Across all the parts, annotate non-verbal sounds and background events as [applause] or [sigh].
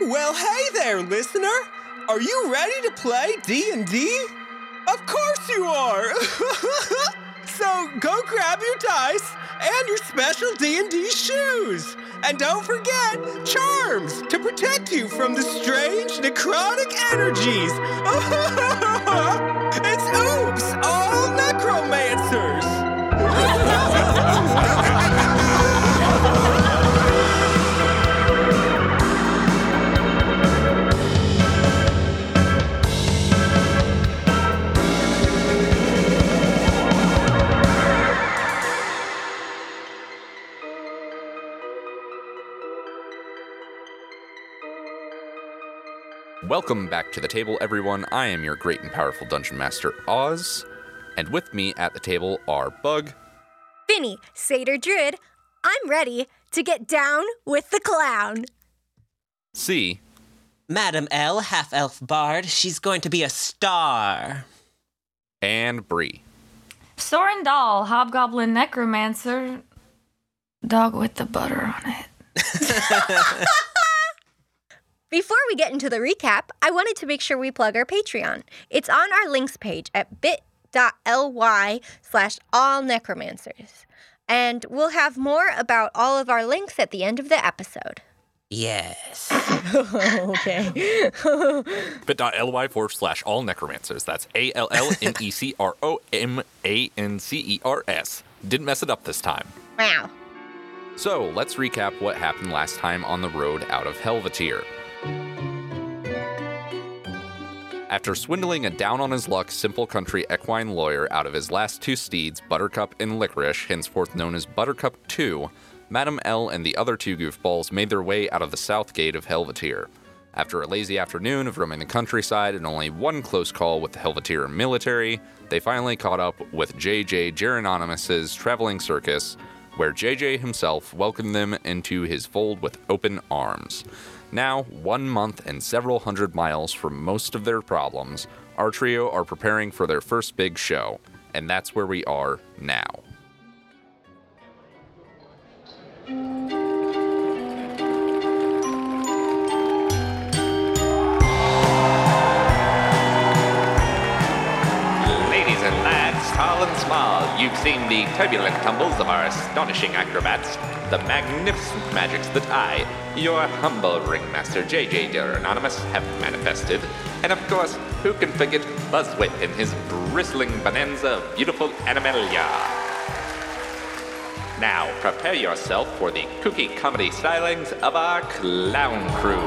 Well, hey there, listener. Are you ready to play D&D? Of course you are. [laughs] so go grab your dice and your special D&D shoes. And don't forget charms to protect you from the strange necrotic energies. [laughs] it's oops, all necromancers. [laughs] Welcome back to the table, everyone. I am your great and powerful dungeon master, Oz. And with me at the table are Bug, Finny, Satyr Druid, I'm ready to get down with the clown. C, Madam L, half elf bard, she's going to be a star. and Bree. Sorrin Doll, Hobgoblin Necromancer, dog with the butter on it. [laughs] Before we get into the recap, I wanted to make sure we plug our Patreon. It's on our links page at bit.ly slash all necromancers. And we'll have more about all of our links at the end of the episode. Yes. [laughs] okay. [laughs] bit.ly forward slash all necromancers. That's A L L N E C R O M A N C E R S. Didn't mess it up this time. wow. So let's recap what happened last time on the road out of Helvetir. After swindling a down on his luck simple country equine lawyer out of his last two steeds, Buttercup and Licorice, henceforth known as Buttercup 2, Madame L and the other two goofballs made their way out of the south gate of Helvetir. After a lazy afternoon of roaming the countryside and only one close call with the Helvetir military, they finally caught up with JJ Gerononymous's traveling circus, where JJ himself welcomed them into his fold with open arms. Now, one month and several hundred miles from most of their problems, our trio are preparing for their first big show, and that's where we are now. You've seen the turbulent tumbles of our astonishing acrobats, the magnificent magics that I, your humble ringmaster JJ Dear Anonymous, have manifested, and of course, who can forget Buzzwit and his bristling bonanza of beautiful animalia? Now, prepare yourself for the kooky comedy stylings of our clown crew.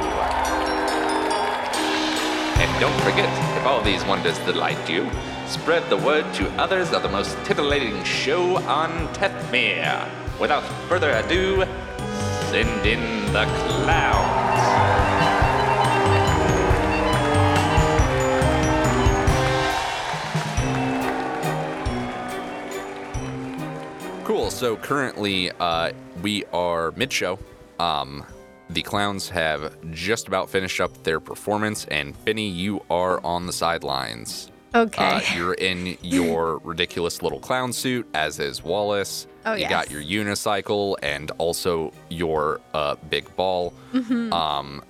And don't forget, if all these wonders delight you, spread the word to others of the most titillating show on Tethmere. Without further ado, send in the clowns. Cool. So currently, uh, we are mid show. Um, the clowns have just about finished up their performance, and Finny, you are on the sidelines. Okay. Uh, you're in your ridiculous little clown suit, as is Wallace. Oh, you got your unicycle and also your uh, big ball. Um, Mm-hmm. I'm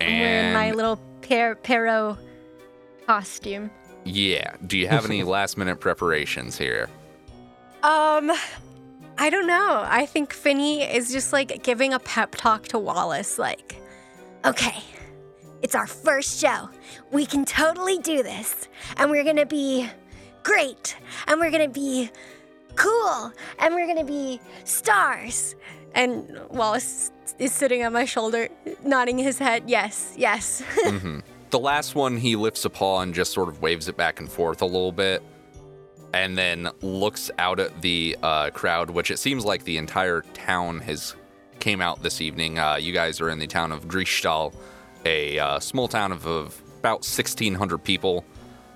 and wearing my little per- Pierrot costume. yeah, do you have any [laughs] last minute preparations here? Um, I don't know. I think Finny is just like giving a pep talk to Wallace, like, okay, it's our first show. We can totally do this. And we're gonna be great. And we're gonna be cool. And we're gonna be stars. And Wallace is sitting on my shoulder, nodding his head, yes, yes. [laughs] The last one, he lifts a paw and just sort of waves it back and forth a little bit, and then looks out at the uh, crowd, which it seems like the entire town has came out this evening. Uh, you guys are in the town of Griestal, a uh, small town of, of about 1,600 people.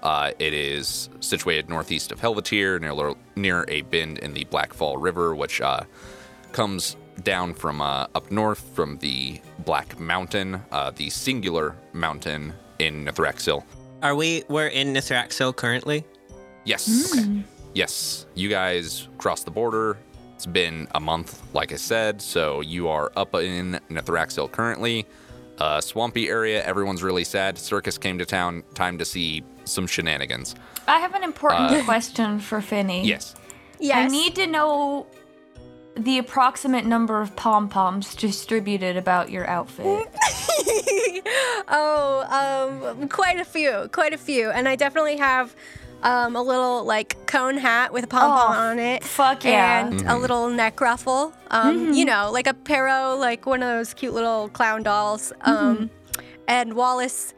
Uh, it is situated northeast of Helvetir, near, near a bend in the Blackfall River, which uh, comes down from uh, up north from the Black Mountain, uh, the singular mountain in Nithraxil. Are we, we're in Nithraxil currently? Yes. Yes. You guys crossed the border. It's been a month, like I said, so you are up in Nithraxil currently. Uh, swampy area. Everyone's really sad. Circus came to town. Time to see some shenanigans. I have an important question for Finny. Yes. Yes. I need to know the approximate number of pom poms distributed about your outfit. [laughs] oh, um, quite a few, quite a few, and I definitely have um, a little like cone hat with a pom pom Oh, on it. fuck yeah. And a little neck ruffle. Um, You know, like a pierrot, like one of those cute little clown dolls. Um, and Wallace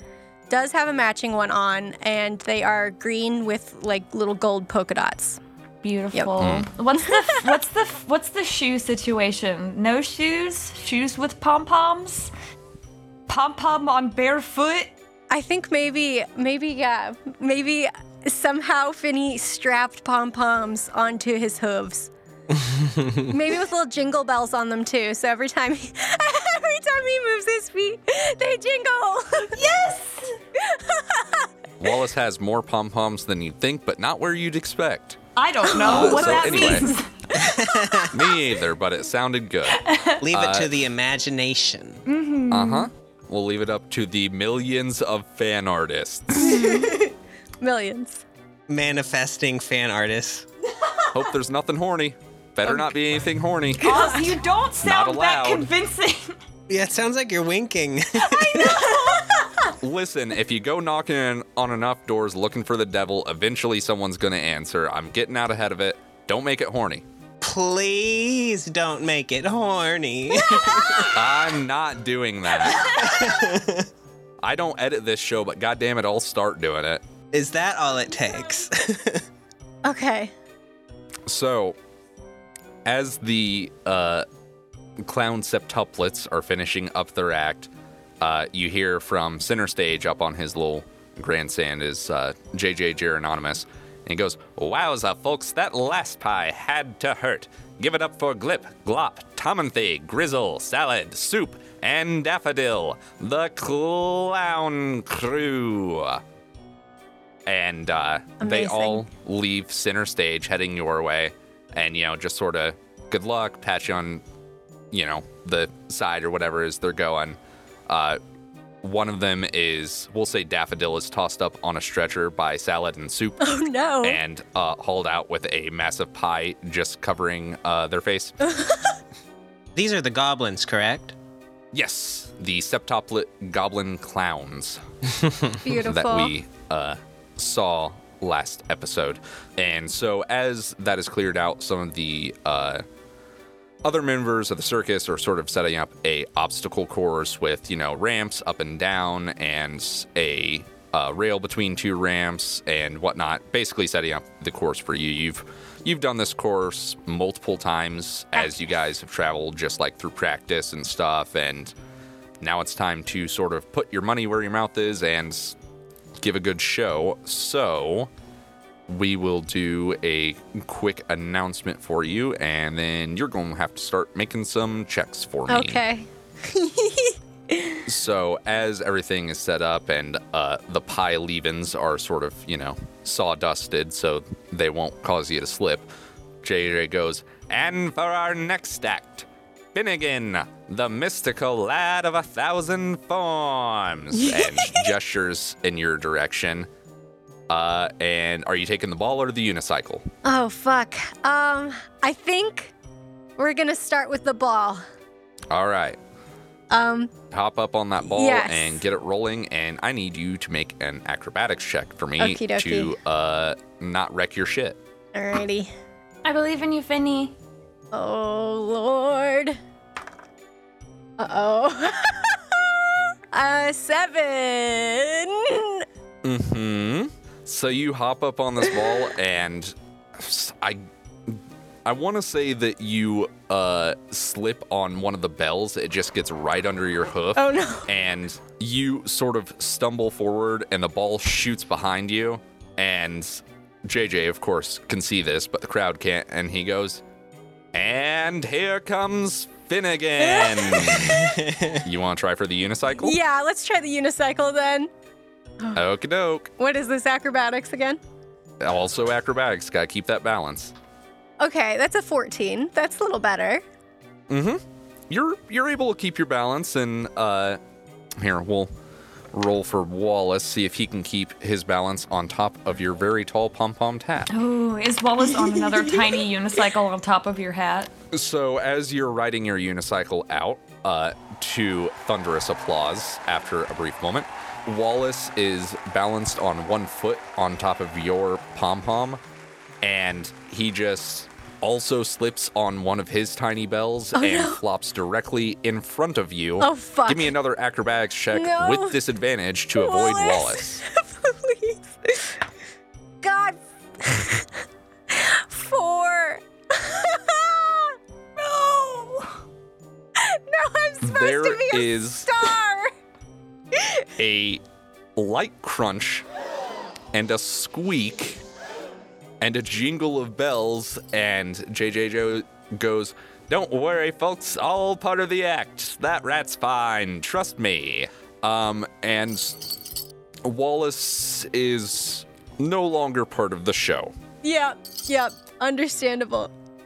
does have a matching one on, and they are green with like little gold polka dots. Beautiful. What's the what's the what's the shoe situation? No shoes? Shoes with pom poms? Pom pom on barefoot? I think maybe, maybe, yeah, maybe somehow Finny strapped pom poms onto his hooves. [laughs] maybe with little jingle bells on them too. So every time, he, [laughs] every time he moves his feet, they jingle. Yes. [laughs] Wallace has more pom poms than you'd think, but not where you'd expect. I don't know what so that anyway. means. Me either, but it sounded good. Leave it to the imagination. Uh huh. We'll leave it up to the millions of fan artists. Millions. Manifesting fan artists. Hope there's nothing horny. Better not be anything horny. [laughs] Oz, you don't sound that allowed. convincing. Yeah, it sounds like you're winking. [laughs] I know. [laughs] Listen, if you go knocking on enough doors looking for the devil, eventually someone's gonna answer. I'm getting out ahead of it. Don't make it horny. Please don't make it horny. I'm not doing that. I don't edit this show, but goddamn it, I'll start doing it. Is that all it takes? [laughs] Okay. So, as the uh, clown septuplets are finishing up their act, uh, you hear from center stage up on his little grandstand is uh, JJ Geronymous. And he goes, Wowza, folks, that last pie had to hurt. Give it up for Glip, Glop, Tomanthe, Grizzle, Salad, Soup, and Daffodil, the clown crew. And uh, they all leave center stage heading your way. And, you know, just sort of good luck, pat you on, you know, the side or whatever is they're going. Uh, one of them is, we'll say Daffodil is tossed up on a stretcher by Salad and Soup [laughs] Oh no. and uh, hauled out with a massive pie just covering uh, their face. [laughs] These are the goblins, correct? yes, the septuplet goblin clowns [laughs] Beautiful. that we uh, saw last episode. And so, as that is cleared out, some of the uh, other members of the circus are sort of setting up a obstacle course with you know ramps up and down and a uh, rail between two ramps and whatnot. Basically, setting up the course for you. You've you've done this course multiple times as you guys have traveled, just like through practice and stuff. And now it's time to sort of put your money where your mouth is and give a good show. So we will do a quick announcement for you, and then you're going to have to start making some checks for me. okay. [laughs] So as everything is set up and uh, the pie leavings are sort of, you know, sawdusted so they won't cause you to slip, JJ goes, and for our next act, Finnegan, the mystical lad of a thousand forms, [laughs] and gestures in your direction. Uh, and are you taking the ball or the unicycle? Oh fuck. Um, I think we're gonna start with the ball. All right. Um, hop up on that ball Yes. and get it rolling and i need you to make an acrobatics check for me Okie dokie. to uh not wreck your shit alrighty. I believe in you, Finny. Oh lord. Uh oh. uh, [laughs] seven. mm-hmm so you hop up on this ball [laughs] and i i want to say that you uh slip on one of the bells it just gets right under your hoof Oh no. and you sort of stumble forward and the ball shoots behind you and JJ of course can see this but the crowd can't and he goes and here comes Finnegan. [laughs] you want to try for the unicycle? Yeah, let's try the unicycle then. Okie doke. What is this acrobatics again? Also acrobatics, gotta keep that balance. Okay, that's a 14. That's a little better. Mm-hmm. You're you're able to keep your balance and uh Here, we'll roll for Wallace, see if he can keep his balance on top of your very tall pom pom hat. Oh, is Wallace on another [laughs] tiny unicycle on top of your hat? So, as you're riding your unicycle out uh, to thunderous applause after a brief moment, Wallace is balanced on one foot on top of your pom pom, and he just also slips on one of his tiny bells oh, and no. flops directly in front of you. Oh, fuck. Give me another acrobatics check No. with disadvantage to avoid [laughs] Wallace. Please. God. [laughs] Four. [laughs] no. No, I'm supposed There to be a is- star. a light crunch and a squeak and a jingle of bells and JJ Joe goes don't worry folks all part of the act that rat's fine trust me um and Wallace is no longer part of the show Yep, yep. Understandable.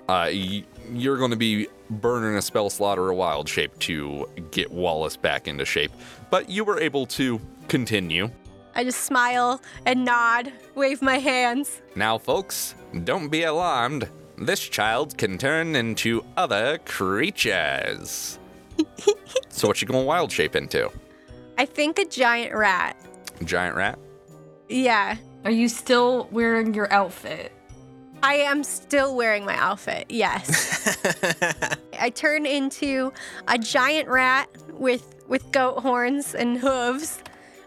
uh y- you're going to be burning a spell slot or a wild shape to get Wallace back into shape but you were able to continue I just smile and nod, wave my hands. Now, folks, don't be alarmed. This child can turn into other creatures. [laughs] so, what you going wild shape into? I think a giant rat. Giant rat? Yeah. Are you still wearing your outfit? I am still wearing my outfit, yes. [laughs] I turn into a giant rat with with goat horns and hooves.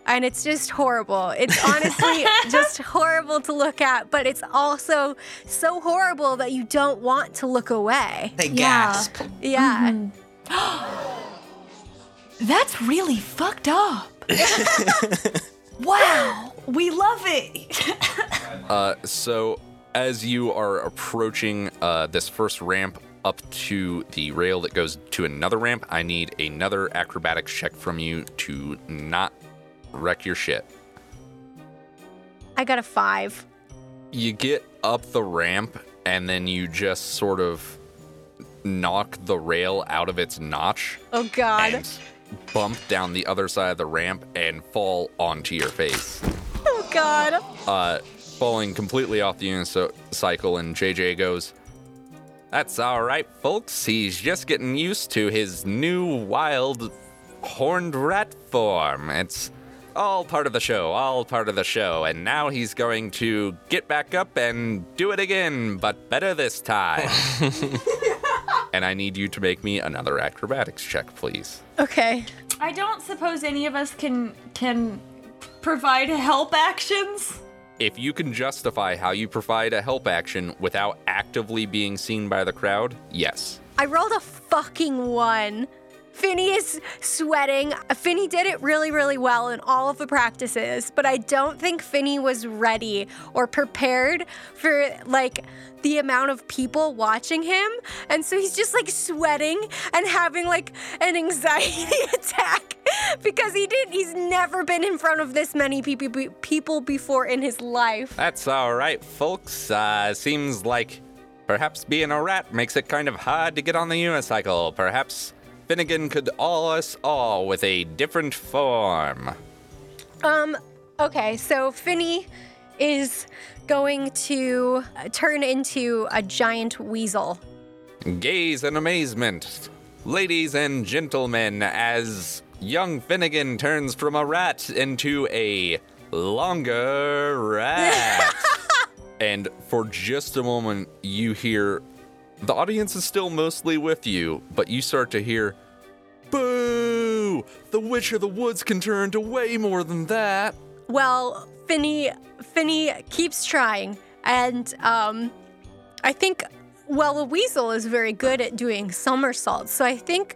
And it's just horrible. It's honestly [laughs] just horrible to look at, but it's also so horrible that you don't want to look away. They Yeah. gasp. Yeah. [gasps] That's really fucked up. [laughs] wow, we love it. [laughs] Uh, so, as you are approaching uh, this first ramp up to the rail that goes to another ramp, I need another acrobatics check from you to not wreck your shit. I got a five. you get up the ramp and then you just sort of knock the rail out of its notch Oh God. and bump down the other side of the ramp and fall onto your face. Oh God. Uh, falling completely off the unicycle, and JJ goes, That's alright, folks. He's just getting used to his new wild horned rat form. It's all part of the show, all part of the show. And now he's going to get back up and do it again, but better this time. [laughs] and I need you to make me another acrobatics check, please. Okay. I don't suppose any of us can can provide help actions. If you can justify how you provide a help action without actively being seen by the crowd, yes. I rolled a fucking one. Finny is sweating. Finny did it really, really well in all of the practices, but I don't think Finny was ready or prepared for like the amount of people watching him. And so he's just like sweating and having like an anxiety [laughs] attack because he didn't, he's never been in front of this many people, people before in his life. That's all right, folks. Uh, seems like perhaps being a rat makes it kind of hard to get on the unicycle. Perhaps Finnegan could awe us all with a different form. Um, okay, so Finny is going to uh, turn into a giant weasel. Gaze in amazement, ladies and gentlemen, as young Finnegan turns from a rat into a longer [laughs] rat. and for just a moment, you hear the audience is still mostly with you, but you start to hear, Boo! The Witch of the Woods can turn to way more than that. Well, Finny, Finny keeps trying, and um, I think, well, the weasel is very good at doing somersaults, so I think.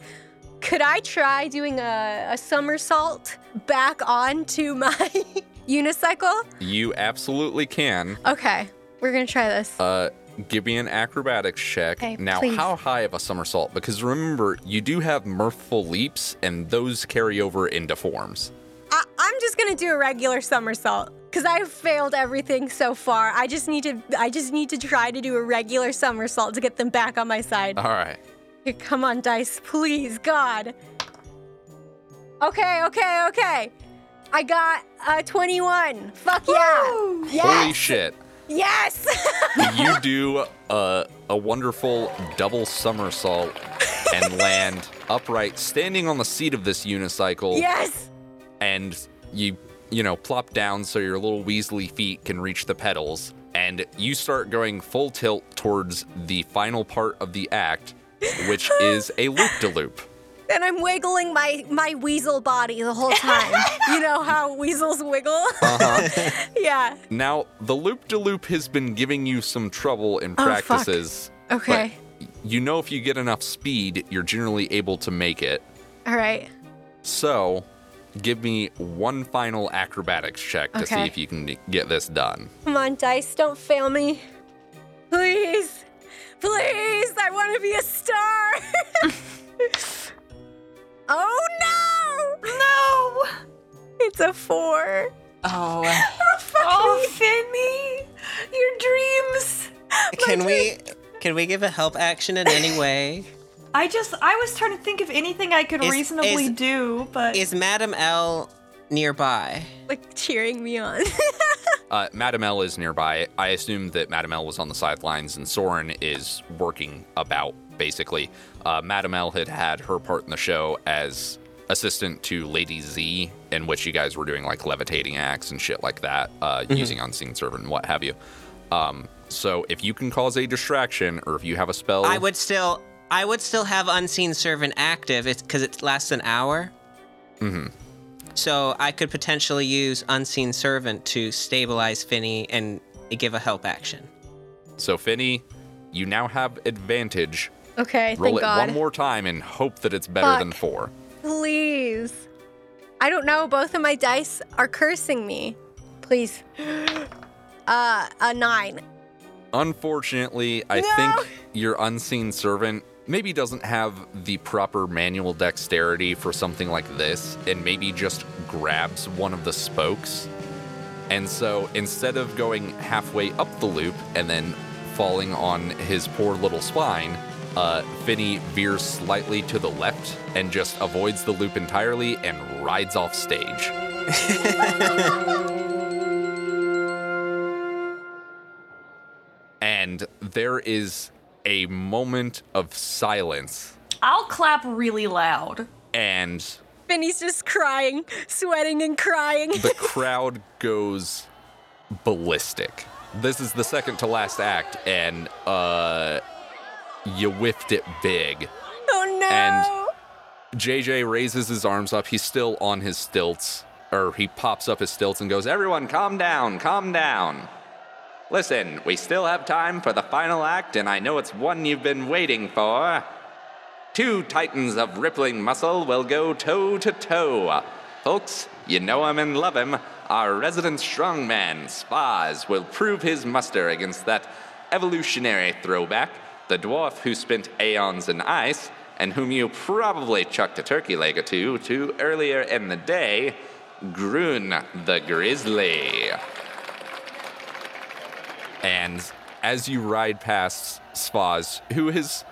Could I try doing a, a somersault back onto my [laughs] unicycle? You absolutely can. Okay, we're gonna try this. Uh, give me an acrobatics check. Okay, now, please. how high of a somersault? Because remember, you do have mirthful leaps, and those carry over into forms. I, I'm just gonna do a regular somersault because I've failed everything so far. I just need to. I just need to try to do a regular somersault to get them back on my side. All right. Here, come on, dice, please, God. Okay, okay, okay. I got a 21. Fuck yeah. Yes. Holy shit. Yes. [laughs] you do a, a wonderful double somersault and [laughs] land upright, standing on the seat of this unicycle. yes. And you, you know, plop down so your little Weasley feet can reach the pedals. And you start going full tilt towards the final part of the act, which [laughs] is a loop de loop. And I'm wiggling my my weasel body the whole time. [laughs] you know how weasels wiggle? Uh-huh. [laughs] yeah. Now, the loop de loop has been giving you some trouble in Oh, fuck. practices. Okay. But you know, if you get enough speed, you're generally able to make it. All right. So, give me one final acrobatics check to see if you can get this done. Come on, dice, don't fail me. Please. Please, I want to be a star. [laughs] oh no! No! It's a four. Oh, [laughs] Oh, Finny, your dreams. can we can we give a help action in any way? [laughs] I just, I was trying to think of anything I could Is- reasonably is- do, but Is Madam L nearby? Like cheering me on. [laughs] Uh, Madam L is nearby. I assume that Madam L was on the sidelines and Sorrin is working about, basically. Uh, Madam L had had her part in the show as assistant to Lady Z, in which you guys were doing like levitating acts and shit like that, uh, using Unseen Servant and what have you. Um, so if you can cause a distraction or if you have a spell. I would still I would still have unseen servant active. It's because it lasts an hour. Mm-hmm. So I could potentially use unseen servant to stabilize Finny and give a help action. So, Finny, you now have advantage. Okay, Roll thank it God. one more time and hope that it's better than four. Please. I don't know. Both of my dice are cursing me. Please. [gasps] Uh, a nine. Unfortunately, I No! think your unseen servant maybe doesn't have the proper manual dexterity for something like this and maybe just grabs one of the spokes. And so instead of going halfway up the loop and then falling on his poor little spine, uh, Finny veers slightly to the left and just avoids the loop entirely and rides off stage. [laughs] and there is a moment of silence I'll clap really loud. and Finny's just crying, sweating and crying. the [laughs] crowd goes ballistic. This is the second to last act, and uh, you whiffed it big. oh no! And- JJ raises his arms up. He's still on his stilts, or he pops up his stilts and goes, Everyone, calm down, calm down. Listen, we still have time for the final act, and I know it's one you've been waiting for. Two titans of rippling muscle will go toe to toe. Folks, you know him and love him. Our resident strongman, Spaz, will prove his muster against that evolutionary throwback, the dwarf who spent aeons in ice, and whom you probably chucked a turkey leg or two to earlier in the day, Grun the Grizzly. and as you ride past Spaz, who has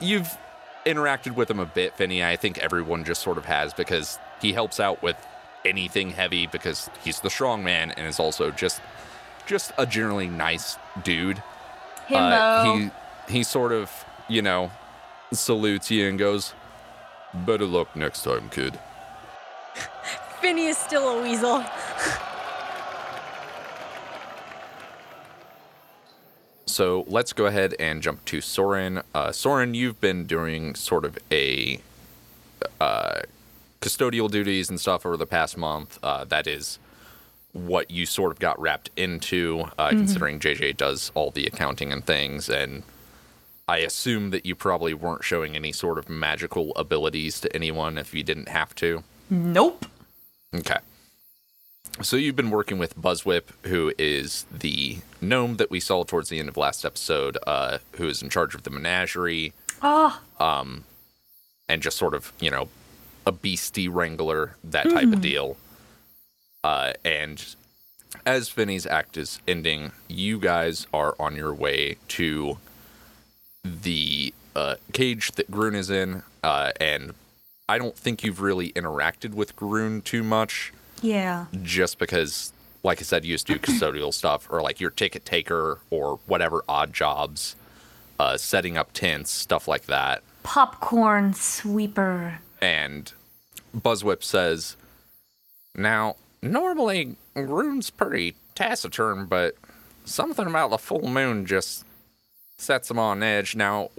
you've interacted with him a bit, Finny. I think everyone just sort of has because he helps out with anything heavy because he's the strong man and is also just just a generally nice dude. Himbo. Uh, he he sort of you know salutes you and goes, "Better luck next time, kid." [laughs] Finny is still a weasel. [laughs] So let's go ahead and jump to Sorrin. Uh, Sorrin, you've been doing sort of a uh, custodial duties and stuff over the past month. Uh, that is what you sort of got wrapped into, uh, considering JJ does all the accounting and things. And I assume that you probably weren't showing any sort of magical abilities to anyone if you didn't have to. Nope. Okay. So you've been working with Buzzwhip, who is the gnome that we saw towards the end of last episode, uh, who is in charge of the menagerie Ah, Um, and just sort of, you know, a beastie wrangler, that type of deal. Uh, and as Finny's act is ending, you guys are on your way to the uh, cage that Grun is in, uh, and I don't think you've really interacted with Groon too much, Yeah. just because, like I said, you used to do [clears throat] custodial stuff or like your ticket taker or whatever odd jobs, uh, setting up tents, stuff like that. Popcorn sweeper. And Buzzwhip says, Now, normally Groon's pretty taciturn, but something about the full moon just sets him on edge. Now,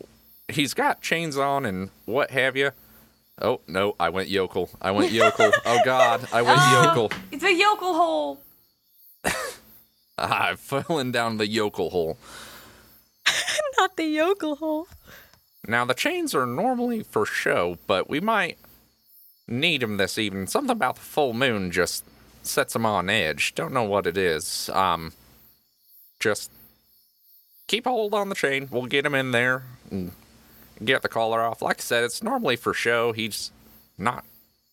he's got chains on and what have you. Oh, no, I went yokel. I went yokel. [laughs] oh, God, I went yokel. It's a yokel hole. [laughs] I'm falling down the yokel hole. [laughs] Not the yokel hole. Now, the chains are normally for show, but we might need them this evening. Something about the full moon just sets 'em on edge. Don't know what it is. Um, just keep a hold on the chain. We'll get him in there and get the collar off. Like I said, it's normally for show. He's not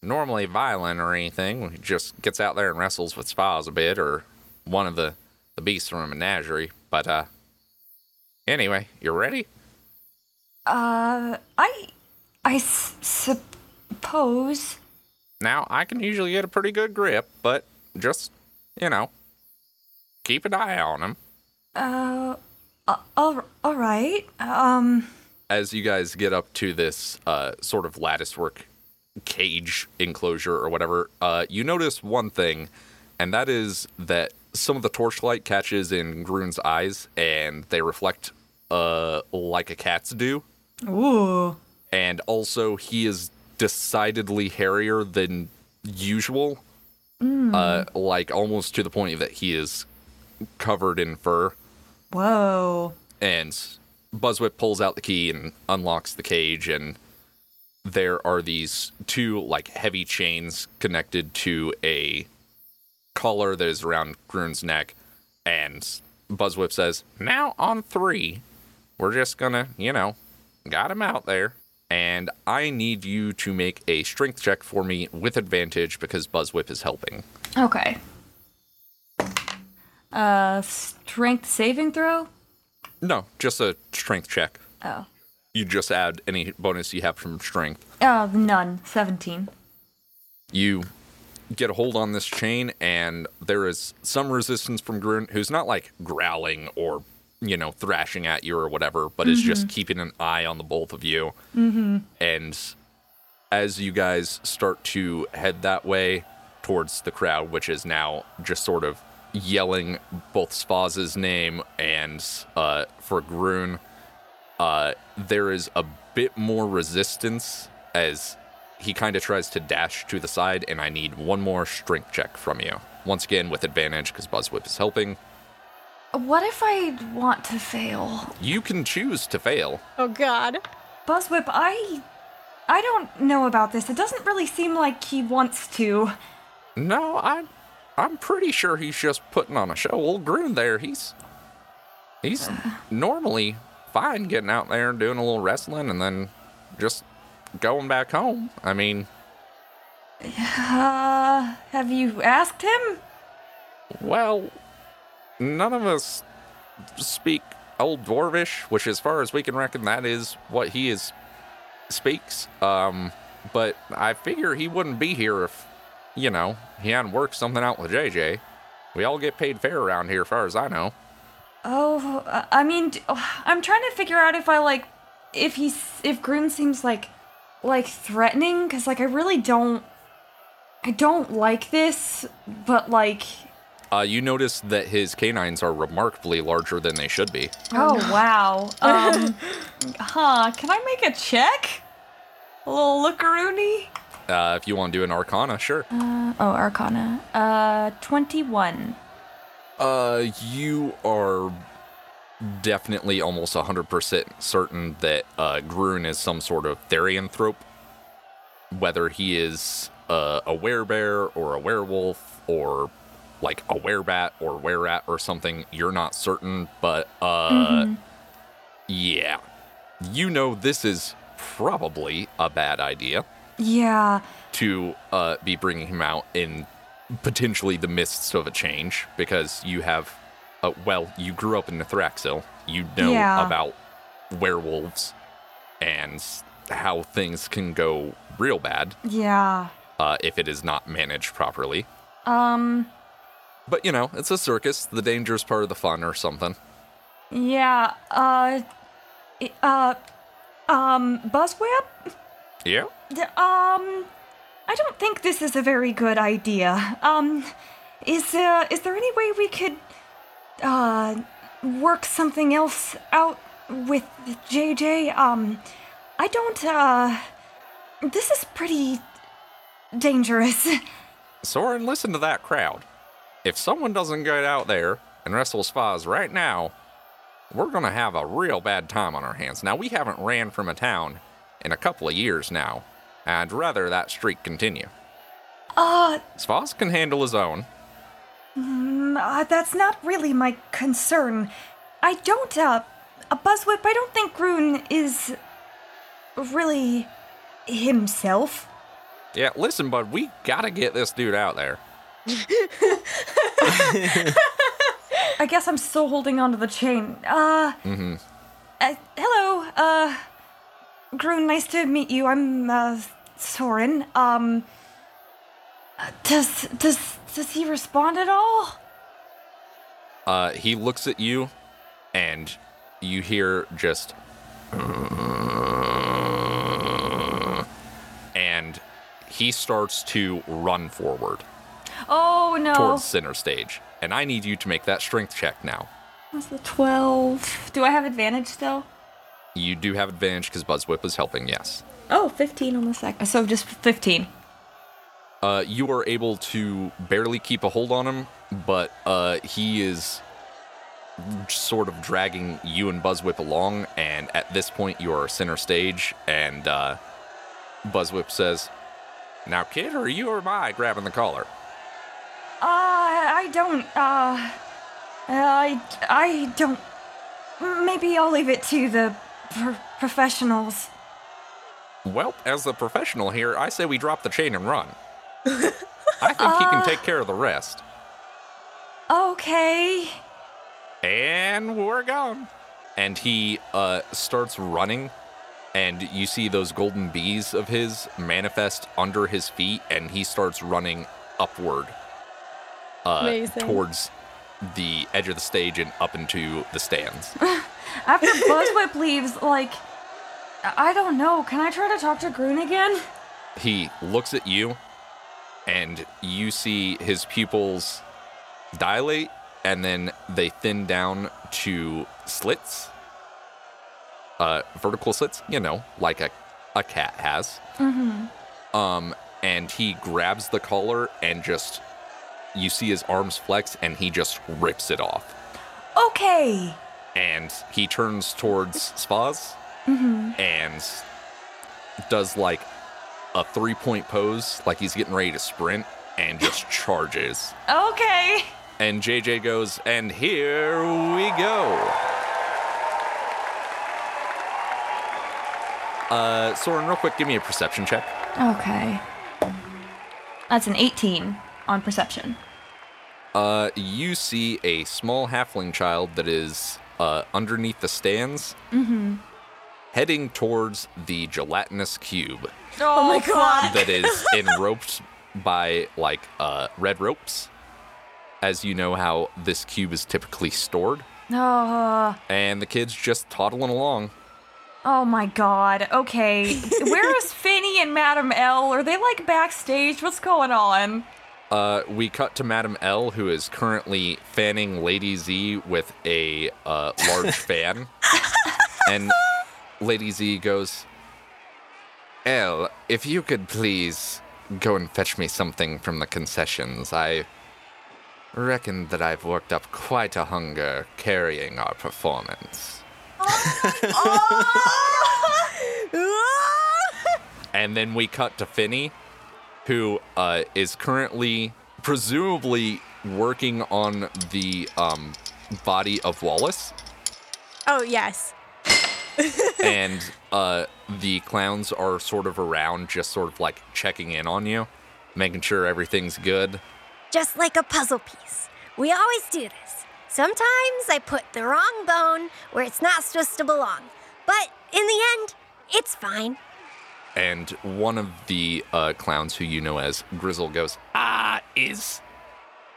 normally violent or anything. He just gets out there and wrestles with Spaz a bit or one of the, the beasts from a menagerie. But, uh, anyway, you ready? Uh, I, I s- suppose. Now, I can usually get a pretty good grip, but just, you know, keep an eye on him. Uh, uh all, all right. Um, As you guys get up to this uh, sort of latticework cage enclosure or whatever, uh, you notice one thing, and that is that some of the torchlight catches in Groon's eyes, and they reflect uh, like a cat's do. ooh. And also, he is decidedly hairier than usual. Uh, like almost to the point that he is covered in fur. Whoa. And Buzzwhip pulls out the key and unlocks the cage, and there are these two like heavy chains connected to a collar that is around Groon's neck. And Buzzwhip says, Now on three, we're just gonna, you know, got him out there. And I need you to make a strength check for me with advantage because Buzzwhip is helping. Okay. Uh, strength saving throw? No, just a strength check. Oh. You just add any bonus you have from strength. Uh, none. 17. you get a hold on this chain and there is some resistance from Grun who's not like growling or you know thrashing at you or whatever but is just keeping an eye on the both of you mm-hmm. and as you guys start to head that way towards the crowd which is now just sort of yelling both Spaz's name and uh, for Grun uh, there is a bit more resistance as he kind of tries to dash to the side, and I need one more strength check from you. Once again, with advantage, because Buzzwhip is helping. What if I want to fail? You can choose to fail. Oh God. Buzzwhip, I. I don't know about this. It doesn't really seem like he wants to. No, I, I'm pretty sure he's just putting on a show. Old Groon there, he's, he's [sighs] normally fine getting out there and doing a little wrestling, and then just going back home. I mean, Uh, have you asked him? Well, none of us speak Old Dwarvish, which, as far as we can reckon, that is what he is speaks. Um, but I figure he wouldn't be here if, you know, he hadn't worked something out with JJ. We all get paid fair around here, as far as I know. Oh, I mean, I'm trying to figure out if I like, if he's, if Groon seems like, like threatening, because like I really don't, I don't like this, but like, Uh, you notice that his canines are remarkably larger than they should be. oh wow, um, [laughs] huh? Can I make a check? A little lookaroony. Uh, if you want to do an Arcana, sure. Uh, oh, Arcana. Uh, twenty-one. Uh, you are definitely almost 100% certain that uh, Groon is some sort of therianthrope. Whether he is uh, a werebear or a werewolf or like a werebat or wererat or something, you're not certain, but uh, yeah. You know this is probably a bad idea Yeah. to uh, be bringing him out in potentially the midst of a change because you have, uh, well, you grew up in Nithraxil. You know Yeah. about werewolves and how things can go real bad Yeah. uh, if it is not managed properly. Um. But you know, it's a circus. The danger's part of the fun, or something. Yeah. Uh. Uh. Um. Buzzwhip. Yeah. D- Um. I don't think this is a very good idea. Um. Is uh. Is there any way we could uh work something else out with JJ? Um. I don't. Uh. This is pretty dangerous. [laughs] Sorrin, listen to that crowd. If someone doesn't get out there and wrestle Spaz right now, we're gonna have a real bad time on our hands. Now, we haven't ran from a town in a couple of years now. I'd rather that streak continue. Uh. Spaz can handle his own. Uh, that's not really my concern. I don't, uh, a buzzwhip, I don't think Groon is really himself. Yeah, listen, bud, we gotta get this dude out there. [laughs] I guess I'm still holding onto the chain. Uh, Mm-hmm. uh hello, uh, Groon, nice to meet you. I'm, uh, Sorrin. Um, does, does, does he respond at all? Uh, he looks at you, and you hear just. And he starts to run forward Oh, no. towards center stage. And I need you to make that strength check now. What's the 12? Do I have advantage still? You do have advantage because Buzzwhip is helping, yes. Oh, 15 on the second. So just 15. Uh, you are able to barely keep a hold on him, but uh, he is sort of dragging you and Buzzwhip along. And at this point, you are center stage, and uh, Buzzwhip says, "Now, kid, are you or am I grabbing the collar?" Uh, I don't, uh, I, I don't. Maybe I'll leave it to the pro- professionals. Well, as the professional here, I say we drop the chain and run. [laughs] I think he can take care of the rest. Okay. And we're gone. And he uh, starts running, and you see those golden bees of his manifest under his feet, and he starts running upward uh, towards the edge of the stage and up into the stands. [laughs] After Buzzwhip leaves, like, I don't know. Can I try to talk to Groon again? he looks at you, and you see his pupils dilate, and then they thin down to slits. Uh, vertical slits, you know, like a, a cat has. Mm-hmm. Um, and he grabs the collar and just, you see his arms flex, and he just rips it off. Okay. And he turns towards Spaz and does like a three point pose, like he's getting ready to sprint, and just [laughs] charges. Okay. And JJ goes, and here we go. Uh, Sorrin, real quick, give me a perception check. Okay. That's an 18 on perception. Uh, you see a small halfling child that is uh, underneath the stands, heading towards the gelatinous cube Oh, my god. that is [laughs] enroped by like uh, red ropes. As you know how this cube is typically stored, Oh, and the kid's just toddling along. oh my god. Okay. [laughs] Where is Finny and Madam L? Are they like backstage? What's going on? Uh, we cut to Madam L, who is currently fanning Lady Z with a uh, large [laughs] fan. And Lady Z goes, L, if you could please go and fetch me something from the concessions. I reckon that I've worked up quite a hunger carrying our performance. [laughs] And then we cut to Finny, who uh, is currently, presumably, working on the um, body of Wallace. Oh, yes. [laughs] and uh, the clowns are sort of around, just sort of like checking in on you, making sure everything's good. Just like a puzzle piece. We always do this. Sometimes I put the wrong bone where it's not supposed to belong. But in the end, it's fine. And one of the uh, clowns who you know as Grizzle goes, Uh, is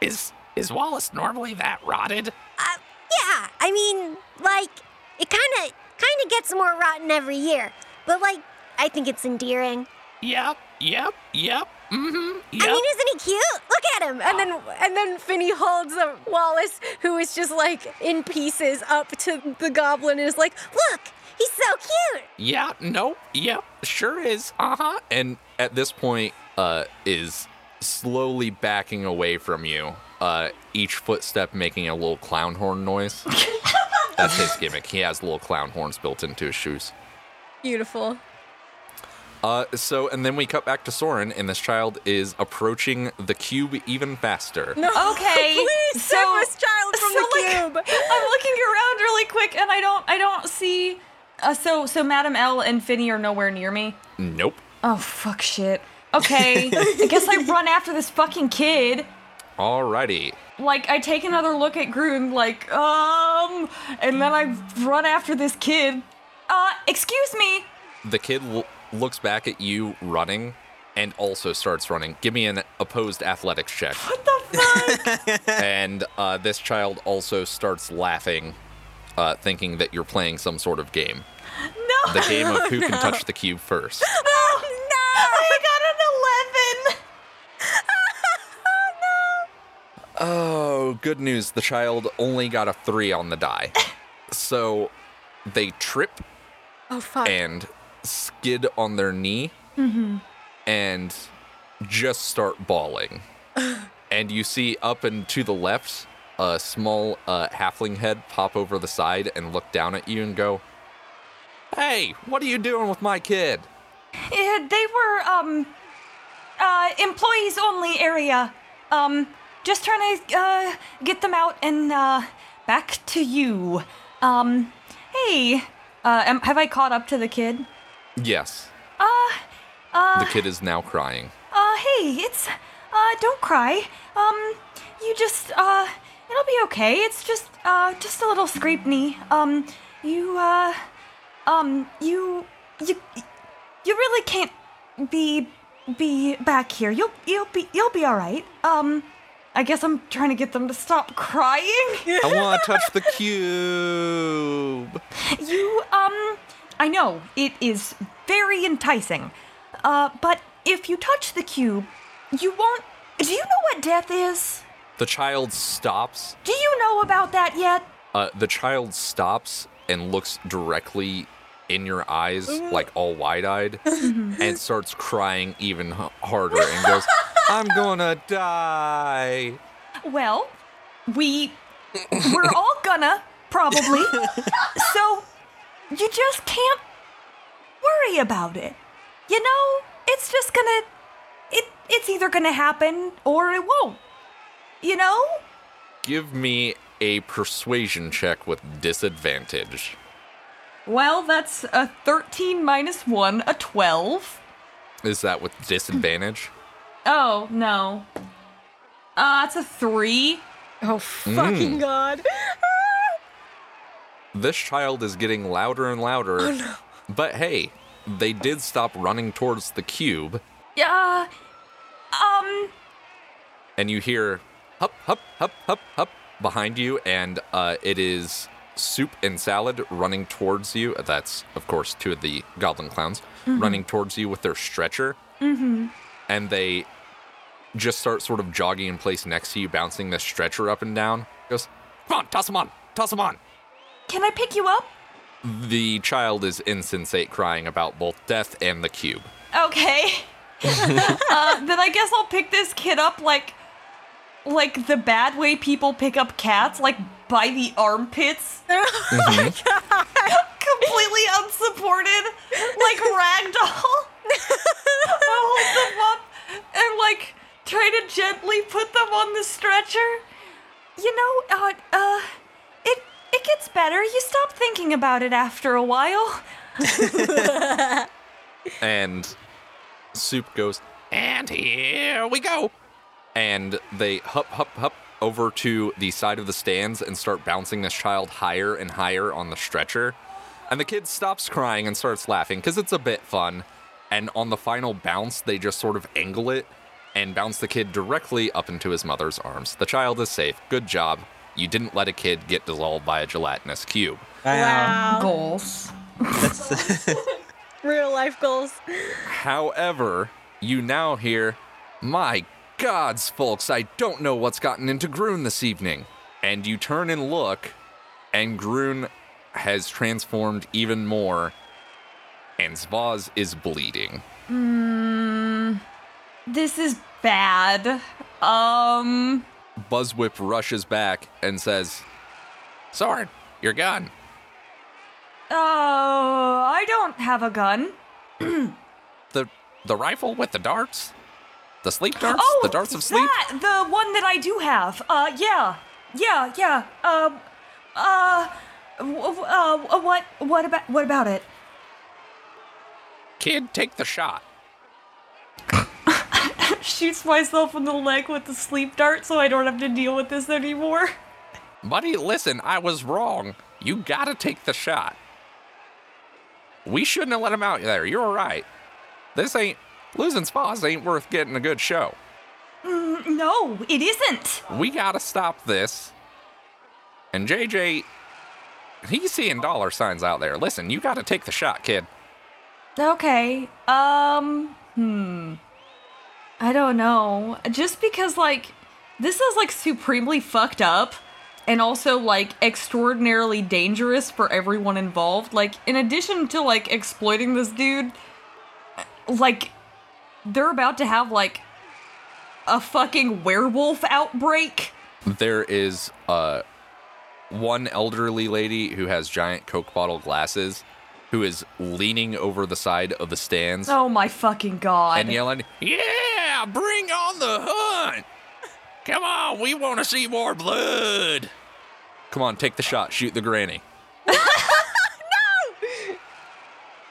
is is Wallace normally that rotted? Uh, yeah, I mean, like, it kind of kind of gets more rotten every year, but like, I think it's endearing. Yep, yep, yep. Mm-hmm. Yep. I mean, isn't he cute? Look at him. And then and then Finny holds a Wallace who is just like in pieces up to the goblin and is like, Look, he's so cute. yeah, nope, yep, sure is. Uh-huh. and at this point, uh, is slowly backing away from you. Uh, each footstep making a little clown horn noise. [laughs] That's his gimmick. He has little clown horns built into his shoes. beautiful. Uh, so, and then we cut back to Sorrin, and this child is approaching the cube even faster. No, [laughs] Okay, [laughs] please so- save us, child, from so, the like, cube. I'm looking around really quick, and I don't, I don't see. Uh, so, so Madam L and Finny are nowhere near me. Nope. Oh fuck, shit. Okay, I guess I [laughs] run after this fucking kid. Alrighty. Like, I take another look at Groon, like, um, and then I run after this kid. Uh, excuse me. The kid l- looks back at you running and also starts running. Give me an opposed athletics check. What the fuck? [laughs] and uh, this child also starts laughing, uh, thinking that you're playing some sort of game. no. The game of who [laughs] can touch the cube first. Oh no! I got an 11. [laughs] Oh, no. Oh, good news. The child only got a three on the die. [laughs] So they trip Oh fuck. and skid on their knee and just start bawling. and you see up and to the left a small uh, halfling head pop over the side and look down at you and go, Hey, what are you doing with my kid? Uh, they were um uh employees only area. Um just trying to uh get them out and uh back to you. Um hey, uh am, have I caught up to the kid? Yes. Uh uh The kid is now crying. uh hey, it's uh don't cry. Um you just uh it'll be okay. It's just uh just a little scrape knee. Um you uh um you you you really can't be be back here. You'll you'll be you'll be all right. Um I guess I'm trying to get them to stop crying. [laughs] I want to touch the [laughs] cube. You, um, I know, it is very enticing. Uh, but if you touch the cube, you won't. Do you know what death is? The child stops. Do you know about that yet? Uh, the child stops and looks directly in your eyes, like all wide eyed, [laughs] and starts crying even h- harder and goes, [laughs] I'm gonna die. Well, we. We're all gonna, probably. [laughs] so, you just can't worry about it. You know, it's just gonna. It, it's either gonna happen or it won't. You know? Give me a persuasion check with disadvantage. Well, that's a 13 minus 1, a 12. Is that with disadvantage? Oh, no. Uh, that's a 3. oh fucking god. [laughs] this child is getting louder and louder. But hey, they did stop running towards the cube, Uh, um, and you hear hup, hup, hup, hup, hup behind you, and uh, it is Soup and Salad running towards you. That's, of course, two of the goblin clowns running towards you with their stretcher. Mm-hmm. And they just start sort of jogging in place next to you, bouncing the stretcher up and down. Goes, come on, toss him on, toss him on. can I pick you up? The child is insensate, crying about both death and the cube. Okay. [laughs] uh, then I guess I'll pick this kid up like, like the bad way people pick up cats, like by the armpits. [laughs] Completely unsupported, like ragdoll. [laughs] I'll hold them up and like try to gently put them on the stretcher. You know, uh, uh, it it gets better. You stop thinking about it after a while. [laughs] And Soup goes, And here we go. And they hop, hop, hop over to the side of the stands and start bouncing this child higher and higher on the stretcher. And the kid stops crying and starts laughing because it's a bit fun. And on the final bounce, they just sort of angle it and bounce the kid directly up into his mother's arms. The child is safe. Good job. You didn't let a kid get dissolved by a gelatinous cube. Wow. Goals. [laughs] Real life goals. However, you now hear, My gods, folks, I don't know what's gotten into Groon this evening. And you turn and look, and Groon has transformed even more, and Spaz is bleeding. This is bad. Um. Buzzwhip rushes back and says, Sword, your gun. Oh, I don't have a gun. [clears throat] The the rifle with the darts? The sleep darts? Oh, the darts of sleep? That, the one that I do have. Uh, yeah, yeah, yeah. Um, uh, w- uh, what, what about, what about it? Kid, take the shot. [laughs] Shoots myself in the leg with the sleep dart, so I don't have to deal with this anymore. Buddy, listen, I was wrong. You gotta take the shot. We shouldn't have let him out there. You're right. This ain't losing Spaz ain't worth getting a good show. No, it isn't. We gotta stop this. And JJ, he's seeing dollar signs out there. Listen, you gotta take the shot, kid. Okay. Um. Hmm. I don't know. Just because, like, this is like supremely fucked up, and also like extraordinarily dangerous for everyone involved. Like, in addition to like exploiting this dude, like, they're about to have like a fucking werewolf outbreak. There is uh, one elderly lady who has giant Coke bottle glasses who is leaning over the side of the stands Oh my fucking god. and yelling, Yeah, bring on the hunt. Come on, we wanna see more blood. Come on, take the shot, shoot the granny. [laughs] no!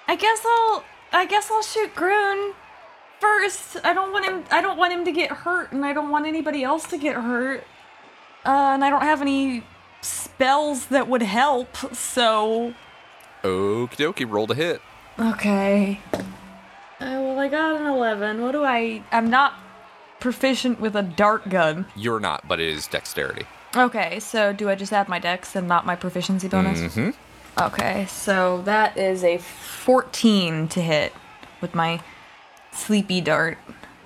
I guess I'll I guess I'll shoot Groon first. I don't want him I don't want him to get hurt and I don't want anybody else to get hurt. Uh, and I don't have any spells that would help, so Okie dokie, roll to hit. Okay. Uh, well I got an eleven. What do I I'm not proficient with a dart gun. You're not, but it is dexterity. Okay, so do I just add my dex and not my proficiency bonus? Mm-hmm. Okay, so that is a 14 to hit with my sleepy dart.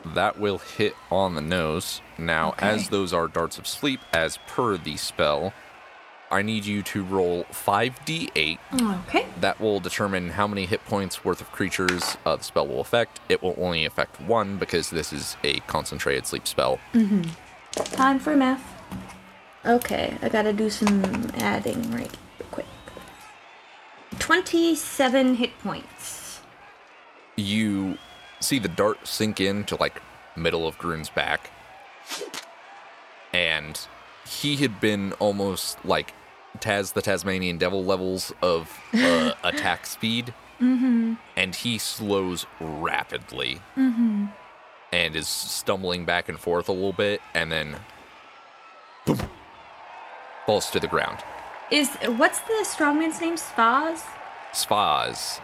That will hit on the nose. Now, Okay. as those are darts of sleep, as per the spell, I need you to roll 5d8. Okay. That will determine how many hit points worth of creatures uh, the spell will affect. It will only affect one because this is a concentrated sleep spell. Mm-hmm. Time for math. Okay, I gotta do some adding right quick. 27 hit points. You see the dart sink into like middle of Groon's back, and he had been almost like Taz the Tasmanian Devil levels of uh, [laughs] attack speed, mm-hmm. and he slows rapidly, mm-hmm. and is stumbling back and forth a little bit, and then boom, falls to the ground. Is what's the strongman's name? Spaz? Spaz.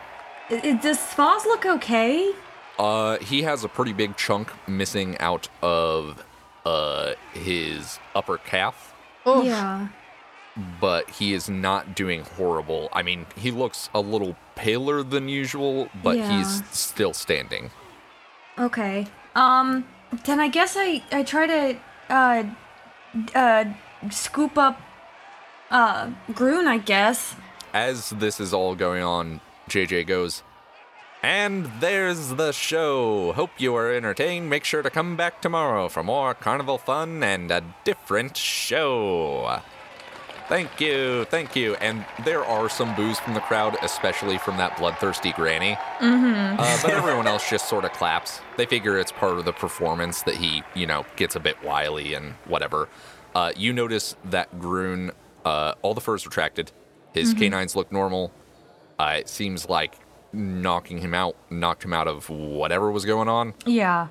Does Spaz look okay? Uh, he has a pretty big chunk missing out of uh his upper calf, Oh. Yeah. but he is not doing horrible. I mean, he looks a little paler than usual, but Yeah. he's still standing. Okay. Um. Then I guess I I try to uh uh scoop up uh Groon. I guess. As this is all going on, JJ goes, And there's the show. Hope you are entertained. Make sure to come back tomorrow for more carnival fun and a different show. Thank you, thank you. And there are some boos from the crowd, especially from that bloodthirsty granny. Mm-hmm. Uh, but [laughs] everyone else just sort of claps. They figure it's part of the performance that he, you know, gets a bit wily and whatever. Uh, you notice that Groon, uh, all the furs retracted. His canines look normal. Uh, it seems like knocking him out knocked him out of whatever was going on. Yeah.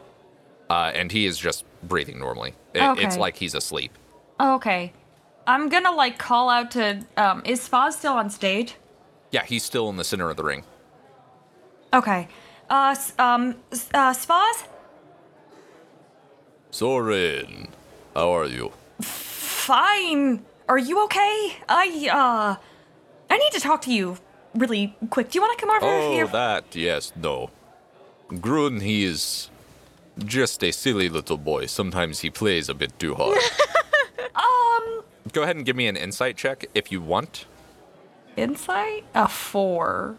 Uh, and he is just breathing normally. It- It's like he's asleep. Okay. I'm gonna like call out to um. Is Spaz still on stage? Yeah, he's still in the center of the ring. Okay. Uh, um, uh, Spaz? Sorrin, how are you? Fine. Are you okay? I, uh, I need to talk to you really quick. Do you want to come over Oh, here? that, yes, no. Grun, he is just a silly little boy. Sometimes he plays a bit too hard. [laughs] Um, Go ahead and give me an insight check if you want. insight? A four.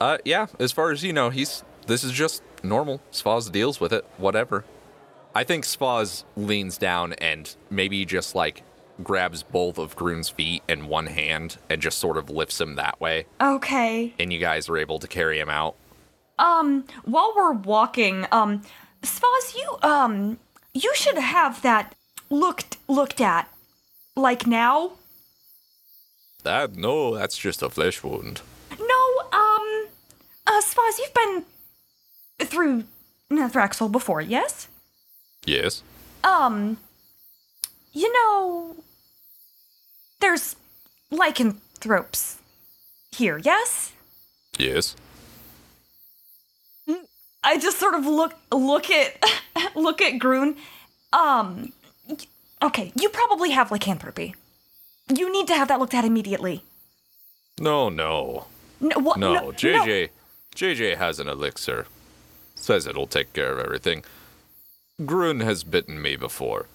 Uh, yeah, as far as you know, he's. This is just normal. Spaz deals with it, whatever. I think Spaz leans down and maybe just like grabs both of Grun's feet in one hand and just sort of lifts him that way. Okay. And you guys are able to carry him out. Um, while we're walking, um, Spaz, you, um, you should have that looked, looked at. Like now? That, no, that's just a flesh wound. No, um, uh, Spaz, you've been through Nethraxel before, yes? Yes? Um, you know, there's lycanthropes here, yes? Yes. I just sort of look look at [laughs] look at Grun. Um, okay, you probably have lycanthropy. You need to have that looked at immediately. No, no. No, what, No, no JJ. JJ has an elixir. Says it'll take care of everything. Grun has bitten me before.